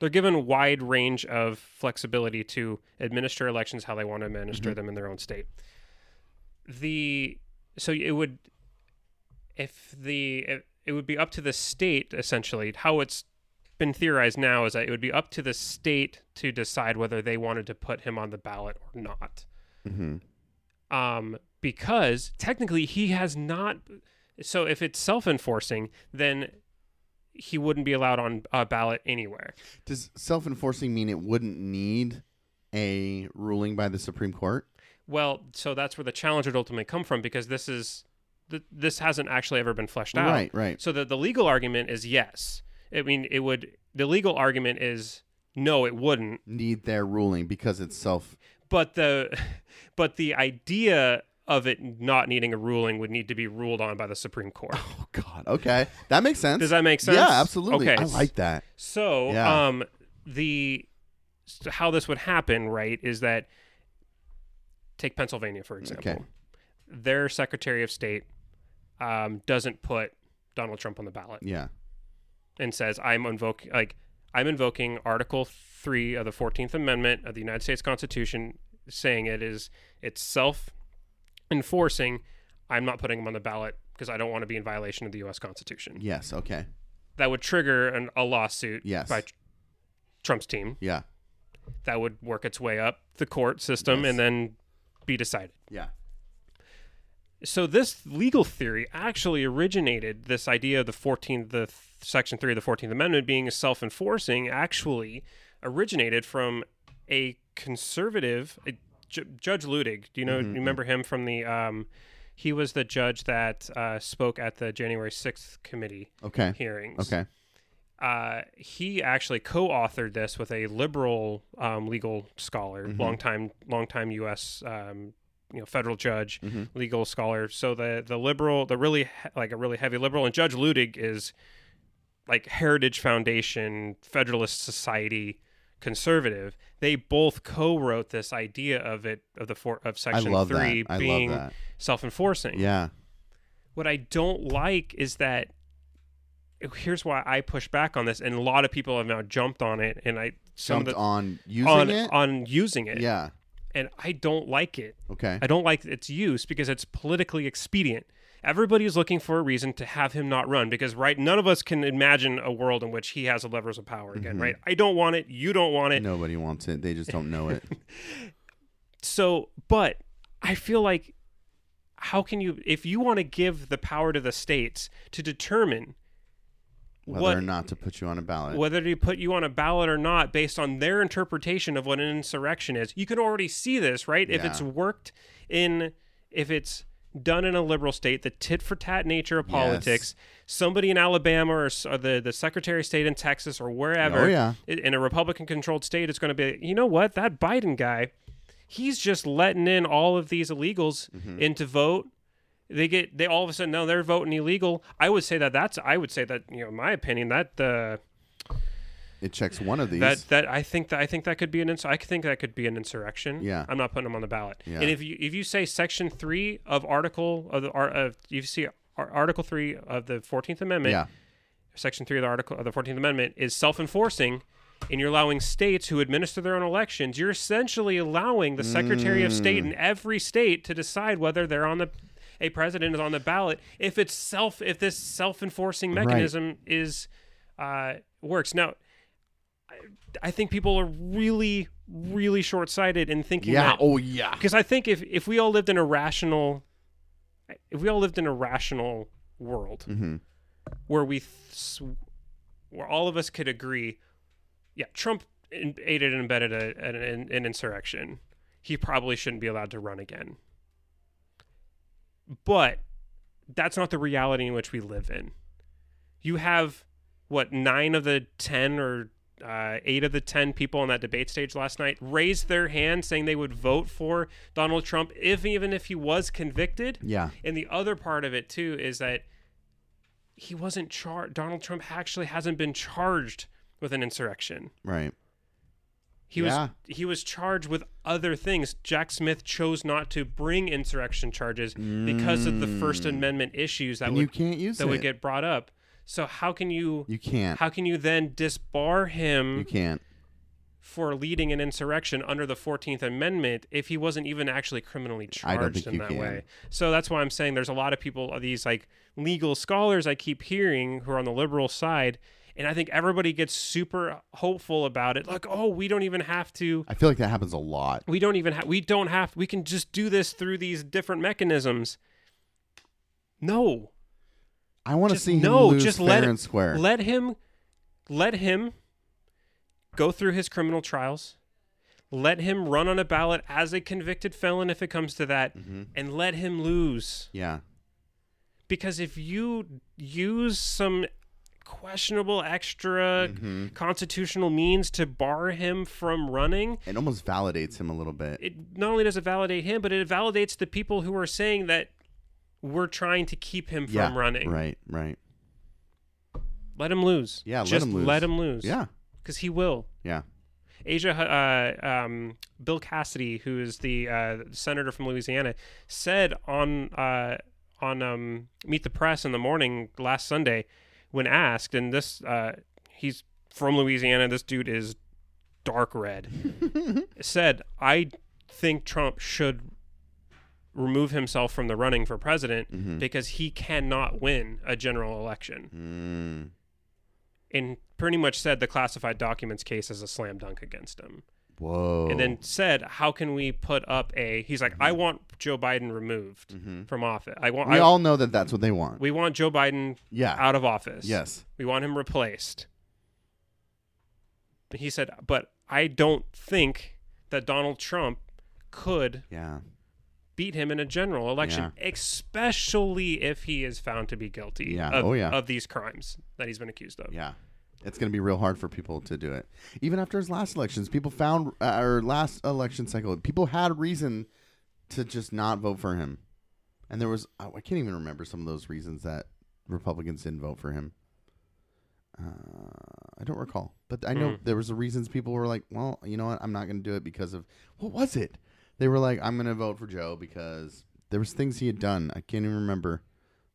They're given wide range of flexibility to administer elections how they want to administer Mhm. them in their own state. The so it would, if the it, it would be up to the state essentially how it's been theorized now is that it would be up to the state to decide whether they wanted to put him on the ballot or not Mm-hmm. um, because technically he has not. So if it's self-enforcing, then he wouldn't be allowed on a ballot anywhere. Does self-enforcing mean it wouldn't need a ruling by the Supreme Court? Well, so that's where the challenge would ultimately come from because this is th- this hasn't actually ever been fleshed out. Right. Right. So the the legal argument is yes. I mean, it would. The legal argument is no, it wouldn't. Need their ruling because it's self. But the but the idea of it not needing a ruling would need to be ruled on by the Supreme Court. Oh God. Okay, that makes sense. Does that make sense? Yeah, absolutely. Okay. I like that. So, Yeah. um, the how this would happen, right, is that take Pennsylvania for example. Okay. Their Secretary of State um, doesn't put Donald Trump on the ballot Yeah. And says, "I'm invoking like I'm invoking Article Three of the Fourteenth Amendment of the United States Constitution, saying it is it's self enforcing. I'm not putting them on the ballot because I don't want to be in violation of the U.S. Constitution." Yes. Okay. That would trigger an, a lawsuit Yes. by Tr- Trump's team. Yeah. that would work its way up the court system Yes. and then be decided. Yeah. So this legal theory actually originated this idea of the 14th the section 3 of the 14th amendment being self-enforcing actually originated from a conservative uh, J- Judge Luttig. Do you know Mhm, you remember him from the um he was the judge that uh, spoke at the January 6th committee Okay. hearings. Okay. uh, he actually co-authored this with a liberal um, legal scholar, Mhm. longtime longtime U.S. Um, you know federal judge, Mhm. legal scholar. So the the liberal, the really like a really heavy liberal, and Judge Luttig is like Heritage Foundation, Federalist Society conservative. They both co-wrote this idea of it of the four, of section love three that. I being love that. self-enforcing. Yeah. What I don't like is that here's why I push back on this, and a lot of people have now jumped on it, and I some Jumped the on using on it. on using it, yeah. And I don't like it. Okay. I don't like its use because it's politically expedient. Everybody is looking for a reason to have him not run because right, none of us can imagine a world in which he has the levers of power again, Mhm. right? I don't want it. You don't want it. Nobody wants it. They just don't know it. So, but I feel like how can you if you want to give the power to the states to determine Whether what or not to put you on a ballot. whether to put you on a ballot or not based on their interpretation of what an insurrection is. You can already see this, right? If it's worked in, if it's done in a liberal state, the tit for tat nature of politics, somebody in Alabama or, or the, the Secretary of State in Texas or wherever Oh, yeah. in a Republican controlled state is going to be, you know what, that Biden guy, he's just letting in all of these illegals Mm-hmm. in to vote. They get they all of a sudden no they're voting illegal. I would say that that's I would say that you know my opinion that the It checks one of these. that that I think that I think that could be an ins- I think that could be an insurrection. Yeah. I'm not putting them on the ballot. Yeah. And if you if you say Section three of Article of the art of you see Article three of the Fourteenth Amendment, yeah. Section three of the Article of the Fourteenth Amendment is self-enforcing, and you're allowing states who administer their own elections, you're essentially allowing the Secretary of State Mm. in every state to decide whether they're on the a president is on the ballot if it's self if this self-enforcing Right. mechanism is uh, works now. I- I think people are really, really short-sighted in thinking Yeah. that Oh yeah. because I think if if we all lived in a rational, if we all lived in a rational world Mm-hmm. where we, th- where all of us could agree, yeah, Trump in- aided and embedded a, an, an insurrection. He probably shouldn't be allowed to run again. But that's not the reality in which we live in. You have what nine of the ten or uh, eight of the ten people on that debate stage last night raised their hand saying they would vote for Donald Trump if even if he was convicted. Yeah. And the other part of it too is that he wasn't charged. Donald Trump actually hasn't been charged with an insurrection. Right. He Yeah. was he was charged with other things. Jack Smith chose not to bring insurrection charges because of the First Amendment issues that Mm. And would you can't use that it. would get brought up. So how can you you can't. how can you then disbar him you can't. for leading an insurrection under the 14th Amendment if he wasn't even actually criminally charged in that can. way. So that's why I'm saying there's a lot of people, these like legal scholars I keep hearing who are on the liberal side. And I think everybody gets super hopeful about it. Like, oh, we don't even have to, I feel like that happens a lot. we don't even have, we don't have, we can just do this through these different mechanisms. No, I want to see him no, lose just fair let and square. let him let him go through his criminal trials let him run on a ballot as a convicted felon if it comes to that Mhm. and let him lose Yeah. because if you use some questionable extra Mhm. constitutional means to bar him from running It almost validates him a little bit. it not only does it validate him but it validates the people who are saying that we're trying to keep him from yeah. running Right. Right. let him lose Yeah, let just him lose. let him lose Yeah. because he will Yeah. Asia, uh, um, Bill Cassidy, who is the uh, senator from Louisiana, said on uh, on um, Meet the Press in the morning last Sunday, when asked, and this uh, he's from Louisiana. This dude is dark red. said, "I think Trump should remove himself from the running for president Mhm. because he cannot win a general election." Mm. And pretty much said the classified documents case is a slam dunk against him. Whoa. and then said, "How can we put up a?" He's like, "I want Joe Biden removed Mhm. from office. I want. we I, all know that that's what they want. we want Joe Biden yeah. out of office. Yes. we want him replaced." He said, "But I don't think that Donald Trump could Yeah. beat him in a general election, especially if he is found to be guilty Yeah. of, Oh, yeah. of these crimes that he's been accused of." Yeah. It's going to be real hard for people to do it. Even after his last elections, people found, uh, or last election cycle, people had reason to just not vote for him. And there was, I I can't even remember some of those reasons that Republicans didn't vote for him. Uh, I don't recall. But I know Mm. there was the reasons people were like, well, you know what? I'm not going to do it because of, what was it? They were like, I'm going to vote for Joe because there was things he had done. I can't even remember.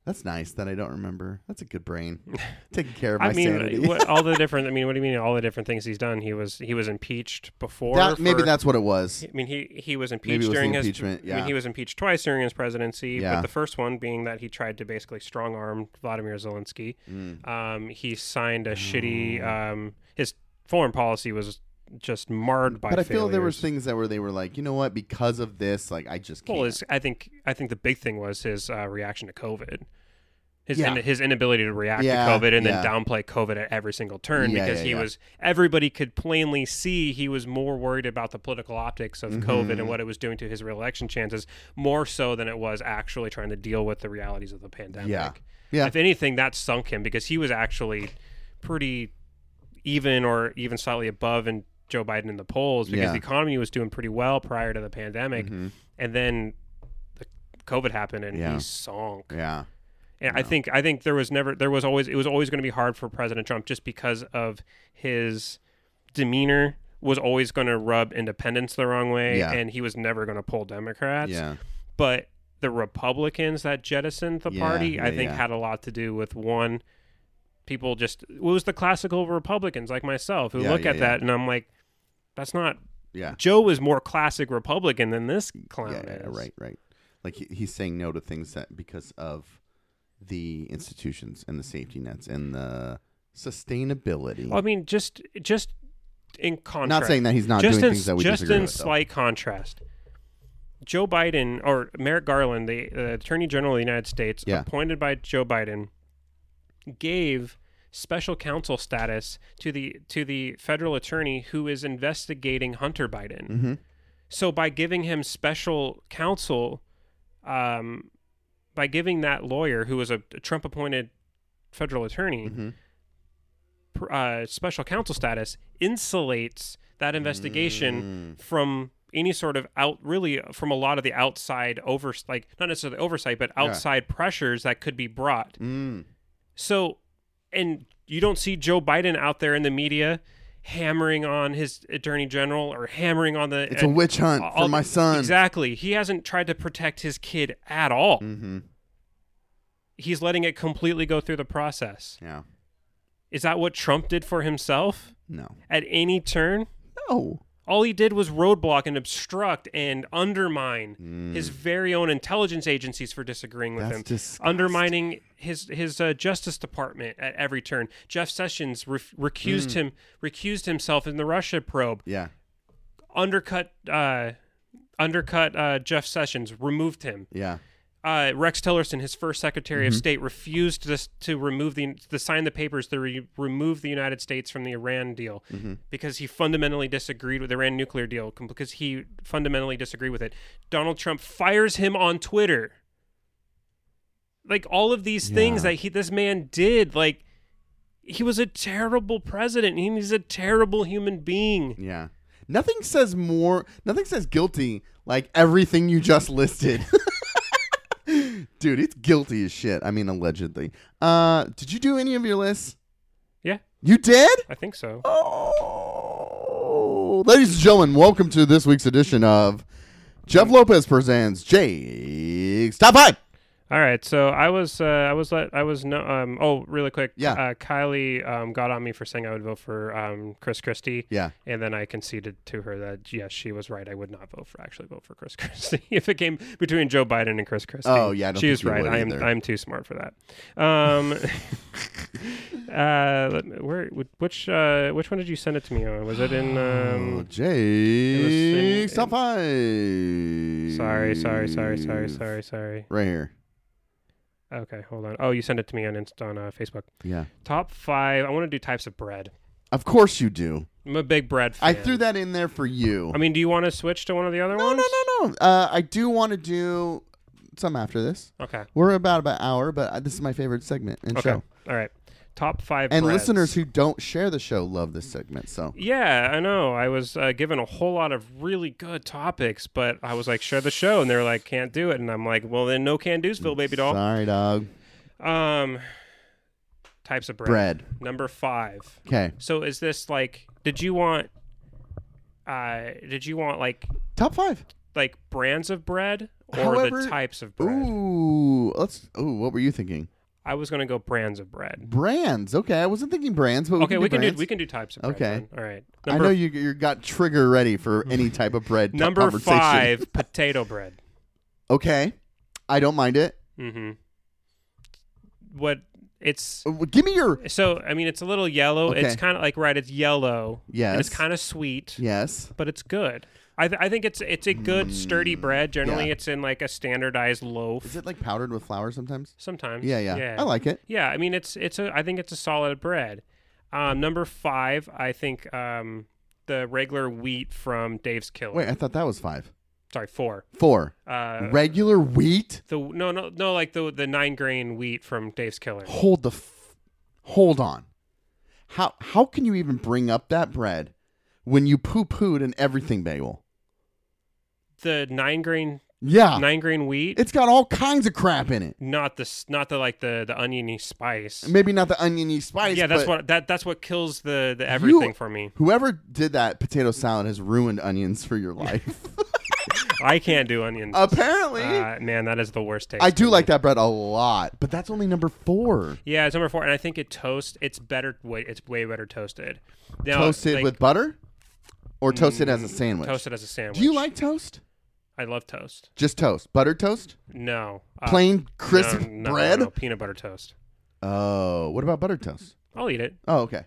That's nice that I don't remember. That's a good brain. Taking care of my I mean, sanity. what, all the different. I mean, what do you mean? All the different things he's done. He was he was impeached before. That, maybe that's what it was. I mean, he he was impeached was during his. impeachment, I mean, he was impeached twice during his presidency. Yeah. But the first one being that he tried to basically strong arm Vladimir Zelensky. Mm. Um, he signed a shitty. Oh. Um, his foreign policy was just marred by. But I feel there was things that were they were like, you know what? Because of this, like I just can't. Well, I think I think the big thing was his uh, reaction to COVID. His, Yeah. in, his inability to react Yeah, to COVID and then downplay COVID at every single turn Yeah, because yeah, he yeah. was everybody could plainly see he was more worried about the political optics of COVID Mhm. and what it was doing to his reelection chances more so than it was actually trying to deal with the realities of the pandemic. Yeah. Yeah. If anything, that sunk him because he was actually pretty even or even slightly above in Joe Biden in the polls because Yeah. the economy was doing pretty well prior to the pandemic Mhm. and then the COVID happened and Yeah. he sunk. Yeah. And I think I think there was never there was always it was always going to be hard for President Trump just because of his demeanor was always going to rub independents the wrong way Yeah. and he was never going to pull Democrats. Yeah. But the Republicans that jettisoned the party, I think had a lot to do with one people just it was the classical Republicans like myself who Yeah, look yeah, at yeah. that and I'm like that's not Yeah. Joe is more classic Republican than this clown Yeah, yeah, is. right, right. Like he, he's saying no to things that because of the institutions and the safety nets and the sustainability. Well, I mean, just just in contrast, Not saying that he's not just doing in, things that we just disagree in with. though. slight contrast. Joe Biden or Merrick Garland, the uh, Attorney General of the United States, Yeah. appointed by Joe Biden, gave special counsel status to the to the federal attorney who is investigating Hunter Biden. Mm-hmm. So by giving him special counsel, um, by giving that lawyer who was a Trump appointed federal attorney Mm-hmm. pr- uh, special counsel status insulates that investigation Mm. from any sort of out really from a lot of the outside over like not necessarily oversight but outside pressures that could be brought Mm. so and you don't see Joe Biden out there in the media hammering on his attorney general or hammering on the It's a witch hunt all- for my son. exactly he hasn't tried to protect his kid at all Mm-hmm. he's letting it completely go through the process Yeah. is that what Trump did for himself No. at any turn No. All he did was roadblock and obstruct and undermine his very own intelligence agencies for disagreeing with Mm. That's him, disgusting. undermining his his uh, Justice Department at every turn. Jeff Sessions re- recused Mm. him recused himself in the Russia probe, Yeah. undercut uh, undercut uh, Jeff Sessions, removed him. Yeah. Uh, Rex Tillerson, his first Secretary Mm-hmm. of State, refused to, to remove the to sign the papers to re- remove the United States from the Iran deal Mm-hmm. because he fundamentally disagreed with the Iran nuclear deal because he fundamentally disagreed with it. Donald Trump fires him on Twitter. Like all of these things that he this man did, like he was a terrible president. He's a terrible human being. Yeah. Nothing says more. Nothing says guilty like everything you just listed. Dude, it's guilty as shit. I mean, allegedly. Uh, did you do any of your lists? Yeah, You did? I think so. Oh, ladies and gentlemen, welcome to this week's edition of Geoff Lopez presents Jake's Top Five. All right, so I was uh, I was let I was no um oh really quick Yeah. uh, Kylie um got on me for saying I would vote for um Chris Christie Yeah. and then I conceded to her that yes she was right I would not vote for actually vote for Chris Christie if it came between Joe Biden and Chris Christie Oh, yeah, I don't she was right I am either. I'm too smart for that um uh where which uh which one did you send it to me on was it in Oh, um Jake's in- Top Five. sorry sorry sorry sorry sorry sorry Right here. Okay hold on oh you sent it to me on Inst- on uh, Facebook Yeah. Top five. I want to do types of bread. Of course you do. I'm a big bread fan. I threw that in there for you. I mean, do you want to switch to one of the other no, ones? no, no, no. No. Uh, I do want to do some after this. Okay. We're about about an hour, but uh, this is my favorite segment and Okay. show. All right. Top five. And breads. listeners who don't share the show love this segment. So Yeah, I know. I was uh, given a whole lot of really good topics, but I was like, share the show, and they're like, can't do it, and I'm like, well, then no can do's, Phil, baby doll. sorry, dog. Um, types of bread. Bread. Number five. Okay. So is this like? Did you want? Uh, did you want like Top five. like brands of bread or However- the types of bread? Ooh, let's. Ooh, what were you thinking? I was gonna go brands of bread. Brands. Okay, I wasn't thinking brands, but we okay, can we can brands. do we can do types of bread. Okay. then. All right. I Number know you you got trigger ready for any type of bread t- number five, potato bread. Okay, I don't mind it. Mm-hmm. What it's Uh, Give me your so I mean it's a little yellow. It's kind of like right. It's yellow. yes. It's kind of sweet, yes. but it's good. I, th- I think it's it's a good sturdy bread. Generally, Mm, yeah. it's in like a standardized loaf. Is it like powdered with flour sometimes? Sometimes. Yeah, yeah, yeah. I like it. Yeah, I mean it's it's a I think it's a solid bread. Um, number five, I think um, the regular wheat from Dave's Killer. Wait, I thought that was five. Sorry, four. Four. Uh, Regular wheat. the no no no like the the nine grain wheat from Dave's Killer. Hold the. F- hold on. How how can you even bring up that bread when you poo pooed an everything bagel? The nine grain Yeah, nine grain wheat. it's got all kinds of crap in it. not the not the like the the oniony spice. Maybe not the oniony spice. yeah, that's what that that's what kills the the everything for me. Whoever did that potato salad has ruined onions for your life. I can't do onions. Apparently, Uh, man, that is the worst taste. I do like that bread a lot, but that's only number four. Yeah, it's number four, and I think it toast. It's better. Way it's way better toasted. Now, toasted like, with butter, or toasted as a sandwich. toasted as a sandwich. Do you like toast? I love toast. Just toast, buttered toast, No, uh, plain crisp no, no, bread. no, peanut butter toast. Oh, what about buttered toast? I'll eat it. Oh, okay.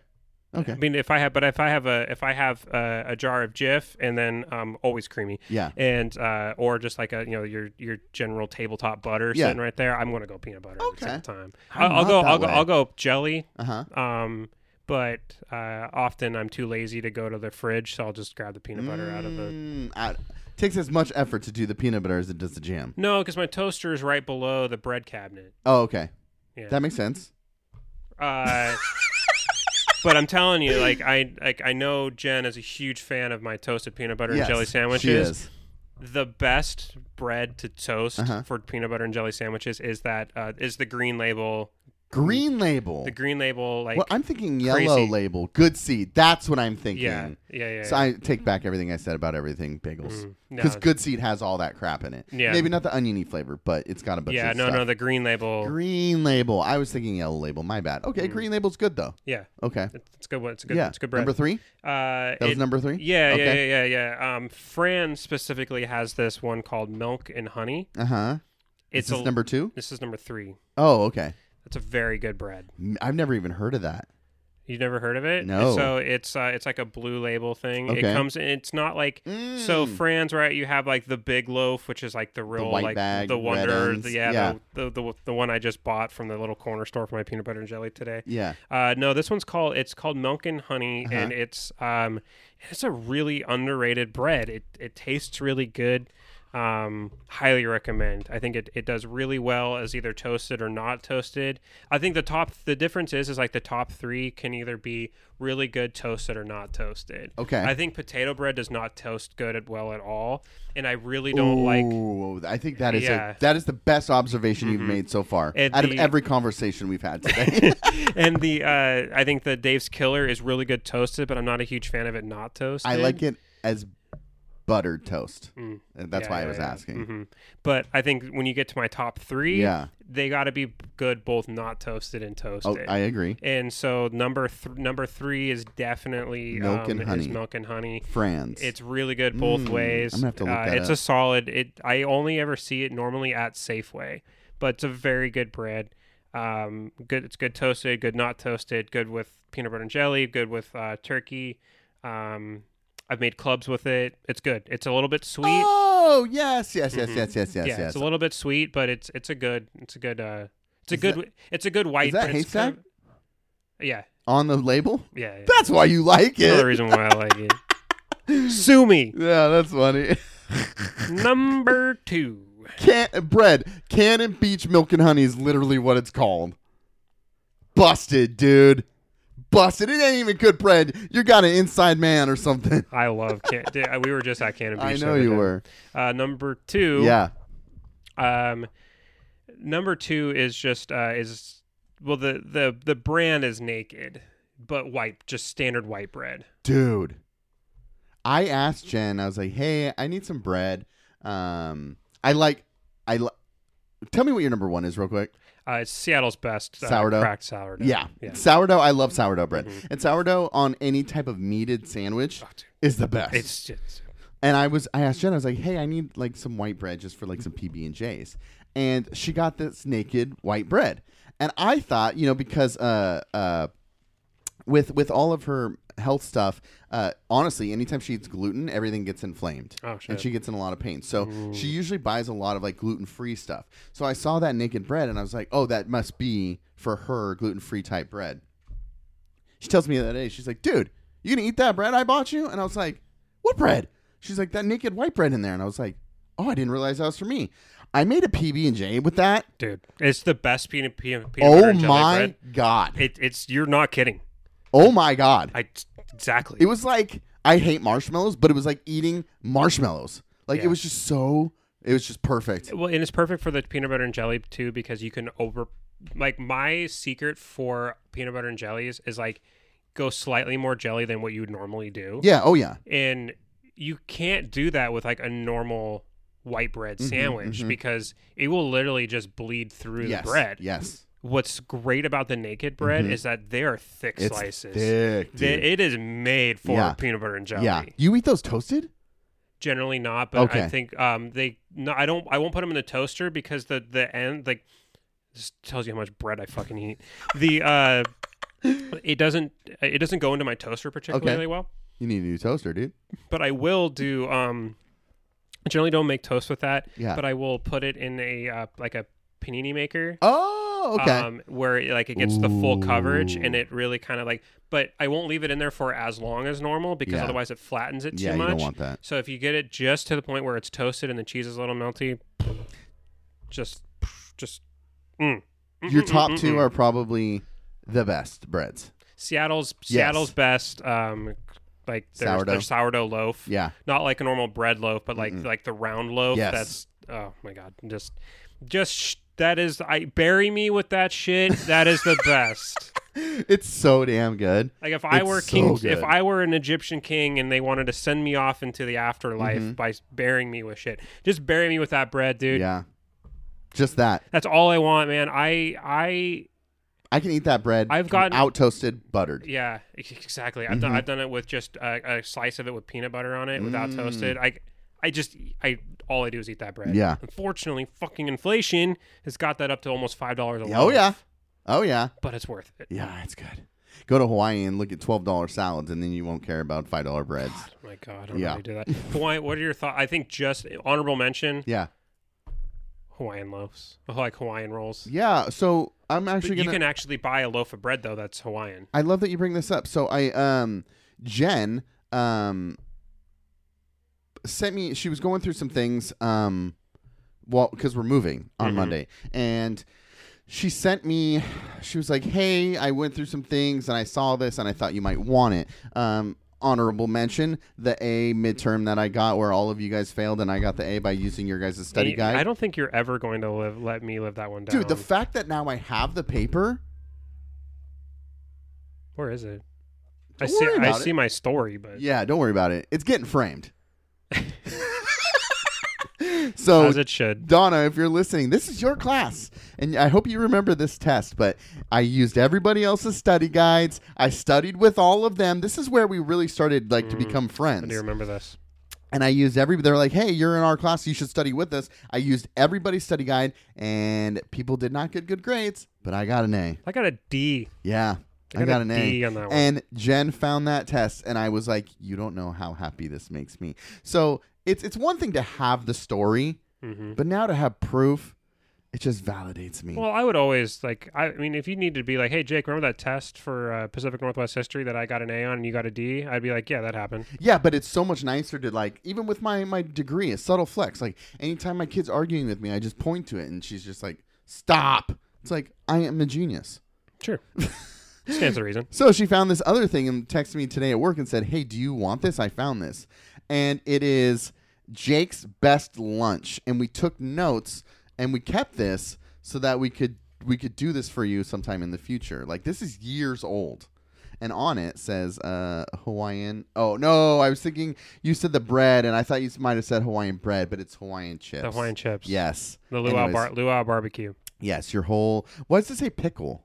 Okay. I mean, if I have, but if I have a if I have a, a jar of Jif and then um always creamy Yeah. and uh or just like a you know your your general tabletop butter Yeah. sitting right there, I'm gonna go peanut butter every Okay. single time. I'm I'll, I'll not go that I'll go way. I'll go jelly. Uh huh. Um, but uh, often I'm too lazy to go to the fridge, so I'll just grab the peanut butter out of the. Mm, I- takes as much effort to do the peanut butter as it does the jam. No, because my toaster is right below the bread cabinet. Oh, okay. Yeah. That makes sense. Uh, but I'm telling you, like I like I know Jen is a huge fan of my toasted peanut butter Yes, and jelly sandwiches. She is. The best bread to toast Uh-huh. for peanut butter and jelly sandwiches is that uh, is the green label. Green label. The green label, like well, I'm thinking yellow crazy. label. Good seed. That's what I'm thinking. yeah, yeah, yeah. So I take back everything I said about everything bagels. Mm, no. Because good seed has all that crap in it. Yeah. Maybe not the oniony flavor, but it's got a bunch yeah, of no, stuff. no, the green label. Green label. I was thinking yellow label. My bad. Okay, Mm. green label's good though. yeah, Okay. it's, good one. It's a good. yeah. it's good bread. Number three. Uh, That was number three. Yeah, Okay. yeah, yeah, yeah, yeah. Um, Franz specifically has this one called Milk and Honey. Uh huh. It's Is this a, number two? This is number three. Oh, okay. That's a very good bread. I've never even heard of that. You've never heard of it? No. So it's uh, it's like a blue label thing. Okay. It comes. in It's not like. So Mm. Franz right. You have like the big loaf, which is like the real white like bag, the wonder. The, yeah, Yeah. The, the the the one I just bought from the little corner store for my peanut butter and jelly today. Yeah. Uh, no, this one's called it's called Milk and Honey, Uh-huh. and it's um, it's a really underrated bread. It it tastes really good. Um, highly recommend. I think it, it does really well as either toasted or not toasted. I think the top the difference is is like the top three can either be really good toasted or not toasted. Okay. I think potato bread does not toast good at well at all, and I really don't like. Ooh, I think that is Yeah. a, that is the best observation you've made so far And out of every conversation we've had today. and the uh, I think the Dave's Killer is really good toasted, but I'm not a huge fan of it not toasted. I like it as buttered toast. Mm. And That's Yeah, why I was yeah. asking. Mhm. But I think when you get to my top three, Yeah. they got to be good both not toasted and Oh, toasted. I agree. and so number th- number three is definitely Milk um, and honey. milk and honey. Franz. It's really good both Mm, ways. I'm gonna have to look uh, that It's up. a solid. It I only ever see it normally at Safeway, but it's a very good bread. Um, good. It's good toasted. Good not toasted. Good with peanut butter and jelly. Good with uh, turkey. Um, I've made clubs with it. It's good. It's a little bit sweet. Oh yes, yes, yes, Mhm. yes, yes, yes, yeah, yes. it's a little bit sweet, but it's it's a good it's a good uh it's a Is good it's a good white. Is that it's kind haystack? of- yeah, On the label. yeah. yeah. That's why you like another it. reason why I like it. Sue me. Yeah, that's funny. Number two. Can bread, Cannon Beach Milk and Honey is literally what it's called. Busted, dude. Busted. It ain't even good bread. You got an inside man or something. I love can. We were just at Cannon Beach. I know you were. Uh, number two. Yeah. Um, number two is just uh is well the the the brand is naked, but white, just standard white bread. Dude. I asked Jen, I was like, hey, I need some bread. Um, I like, I li- tell me what your number one is, real quick. Uh, it's Seattle's best uh, Sourdough? cracked sourdough. Yeah. yeah. Sourdough. I love sourdough bread. Mhm. And sourdough on any type of meated sandwich Oh, is the best. It's just And I was I asked Jen, I was like, hey, I need like some white bread just for like some PB and J's. And she got this naked white bread. And I thought, you know, because uh uh with with all of her health stuff, uh honestly, anytime she eats gluten, everything gets inflamed. oh And she gets in a lot of pain. So Ooh. she usually buys a lot of like gluten free stuff. So I saw that naked bread and I was like, oh, that must be for her gluten free type bread. She tells me that day, she's like, dude, you gonna eat that bread I bought you? And I was like, what bread? She's like, that naked white bread in there. And I was like, oh, I didn't realize that was for me. I made a PB and J with that. Dude, it's the best peanut peanut, peanut butter Oh and jelly my god. It, it's you're not kidding. Oh my god. I exactly. It was like I hate marshmallows, but it was like eating marshmallows. Like it was just so. It was just perfect. well, and it's perfect for the peanut butter and jelly too because you can over like my secret for peanut butter and jellies is like go slightly more jelly than what you would normally do. Yeah. Oh yeah. And you can't do that with like a normal white bread Mhm, sandwich mhm. because it will literally just bleed through yes. the bread. Yes. What's great about the naked bread Mhm. is that they are thick It's slices. thick, They- it is made for Yeah. peanut butter and jelly. Yeah. You eat those toasted? Generally not, but I think um they no I don't I won't put them in the toaster because the the end like this tells you how much bread I fucking eat. The uh It doesn't it doesn't go into my toaster particularly well, You need a new toaster, dude. but I will do. Um, I generally don't make toast with that, Yeah. but I will put it in a uh, like a panini maker. Oh, okay. Um, where like it gets the full coverage and it really kind of like, but I won't leave it in there for as long as normal because Yeah. otherwise it flattens it yeah, too you much. don't want that. So if you get it just to the point where it's toasted and the cheese is a little melty, just, just. Mm. Your Mm, mm, top mm, two mm. are probably the best breads. Seattle's. Seattle's best. Um, like their, Sourdough. their sourdough loaf. Yeah. Not like a normal bread loaf, but like like the round loaf. Yes. That's oh my god, just just sh- that is I bury me with that shit. That is the best. It's so damn good. Like if I It's were so king, good. if I were an Egyptian king and they wanted to send me off into the afterlife Mhm. by burying me with shit, just bury me with that bread, dude. Yeah. Just that. That's all I want, man. I I I can eat that bread. I've gotten- out toasted, buttered. yeah, ex- exactly. I've done Mhm. I've done it with just a, a slice of it with peanut butter on it without Mm. toasted. I I just I all I do is eat that bread. Yeah. Unfortunately, fucking inflation has got that up to almost five dollars a loaf. Oh yeah. Oh yeah. but it's worth it. Yeah, it's good. Go to Hawaii and look at twelve dollar salads, and then you won't care about five dollar breads. Oh my god, I don't Yeah. really do that. Hawaii. What are your thoughts? I think just honorable mention Yeah. Hawaiian loaves, like Hawaiian rolls. Yeah. So I'm actually you gonna. can actually buy a loaf of bread though that's Hawaiian. I love that you bring this up. So I um Jen um sent me she was going through some things um well cuz we're moving on Mhm. Monday and she sent me she was like, "Hey, I went through some things and I saw this and I thought you might want it." Um honorable mention the A midterm that I got where all of you guys failed and I got the A by using your guys' study I- guide. I don't think you're ever going to live. Let me live that one down. Dude, the fact that now I have the paper Where is it? I Don't see. I about see my story, but Yeah, don't worry about it. It's getting framed. so, as it should. Donna, if you're listening, this is your class. And I hope you remember this test, but I used everybody else's study guides. I studied with all of them. This is where we really started like to Mm. become I friends. do remember this. And I used every they're like, "Hey, you're in our class, you should study with us." I used everybody's study guide and people did not get good grades, but I got an A. I got a D. Yeah. I I got a an A. D on that one. And Jen found that test, and I was like, "You don't know how happy this makes me." So it's it's one thing to have the story, hmm but now to have proof, it just validates me. Well, I would always like. I, I mean, if you need to be like, "Hey, Jake, remember that test for uh, Pacific Northwest history that I got an A on and you got a D?" I'd be like, "Yeah, that happened." yeah, but it's so much nicer to like, even with my my degree, a subtle flex. Like anytime my kid's arguing with me, I just point to it, and she's just like, "Stop!" It's like I am a genius. Sure, stands to reason. So she found this other thing and texted me today at work and said, "Hey, do you want this? I found this." And it is Jake's best lunch and we took notes and we kept this so that we could we could do this for you sometime in the future. Like this is years old. And on it says uh Hawaiian. Oh, no, I was thinking you said the bread and I thought you might have said Hawaiian bread, but it's Hawaiian chips. The Hawaiian chips. Yes. The luau Anyways. bar, luau barbecue. Yes, your whole Why does it say pickle?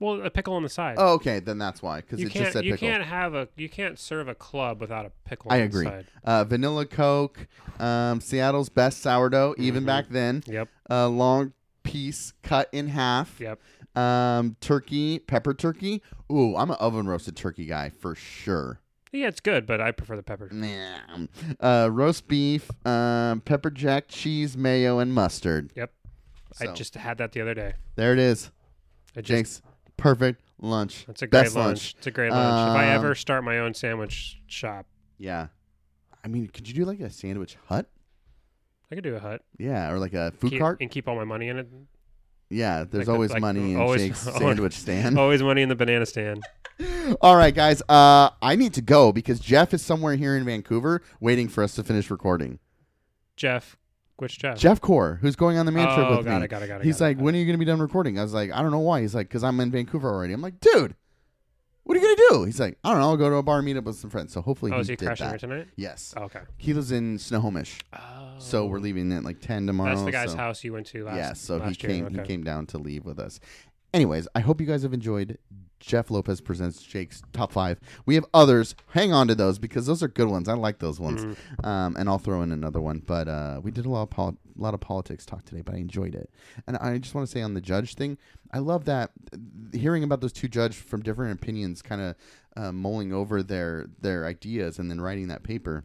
Well, a pickle on the side. Oh, okay, then that's why cuz it just said you pickle. can't have a. You can't serve a club without a pickle. I on agree. The side. uh, vanilla Coke, um, Seattle's best sourdough, even Mhm. back then. Yep. A long piece cut in half. Yep. Um, turkey, pepper turkey. Ooh, I'm an oven roasted turkey guy for sure. Yeah, it's good, but I prefer the pepper. Nah. Uh, roast beef, um, pepper jack cheese, mayo, and mustard. Yep. So, I just had that the other day. there it is. I just, perfect lunch. It's a great best lunch. lunch. It's a great lunch. if I Um, ever start my own sandwich shop, Yeah. I mean, could you do like a sandwich hut? I could do a hut. Yeah, or like a food keep, cart. and keep all my money in it. Yeah, there's the- always like, money in always- Jake's sandwich stand. Always money in the banana stand. All right, guys. Uh, I need to go because Jeff is somewhere here in Vancouver waiting for us to finish recording. Jeff, which Jeff? Jeff Core, who's going on the man trip oh, with got me. it, got it, got it. He's got like, it. "When are you going to be done recording?" I was like, "I don't know why." He's like, "Cause I'm in Vancouver already." I'm like, "Dude, what are you gonna do?" He's like, "I don't know. I'll go to a bar, meet up with some friends." So hopefully Oh, he is he did crashing that. here tonight? Yes, Oh, okay. he lives in Snohomish, Oh. so we're oh. leaving at like ten tomorrow. That's the guy's so- house you went to last. yeah, so he last year. came Okay. he came down to leave with us. Anyways, I hope you guys have enjoyed Geoff Lopez presents Jake's top five. We have others. Hang on to those because those are good ones. I like those ones. Mm-hmm. Um, and I'll throw in another one. But uh, we did a lot of pol- a lot of politics talk today, but I enjoyed it. And I just want to say on the judge thing, I love that hearing about those two judges from different opinions, kind of uh, mulling over their their ideas and then writing that paper.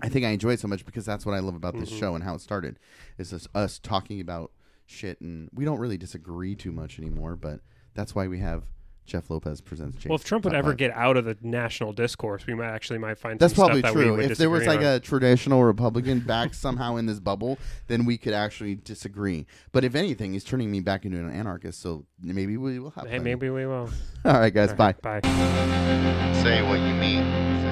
I think I enjoy it so much because that's what I love about this Mhm. show and how it started. Is just us talking about shit, and we don't really disagree too much anymore. But that's why we have Geoff Lopez presents. Jake's Well, if Trump would ever Five. get out of the national discourse, we might actually might find That's some probably stuff that we true. would If there was like on. a traditional Republican back somehow in this bubble, then we could actually disagree. But if anything, he's turning me back into an anarchist, so maybe we will have. hey, maybe we will. All right, guys. All Bye. Bye. Say what you mean. Say what you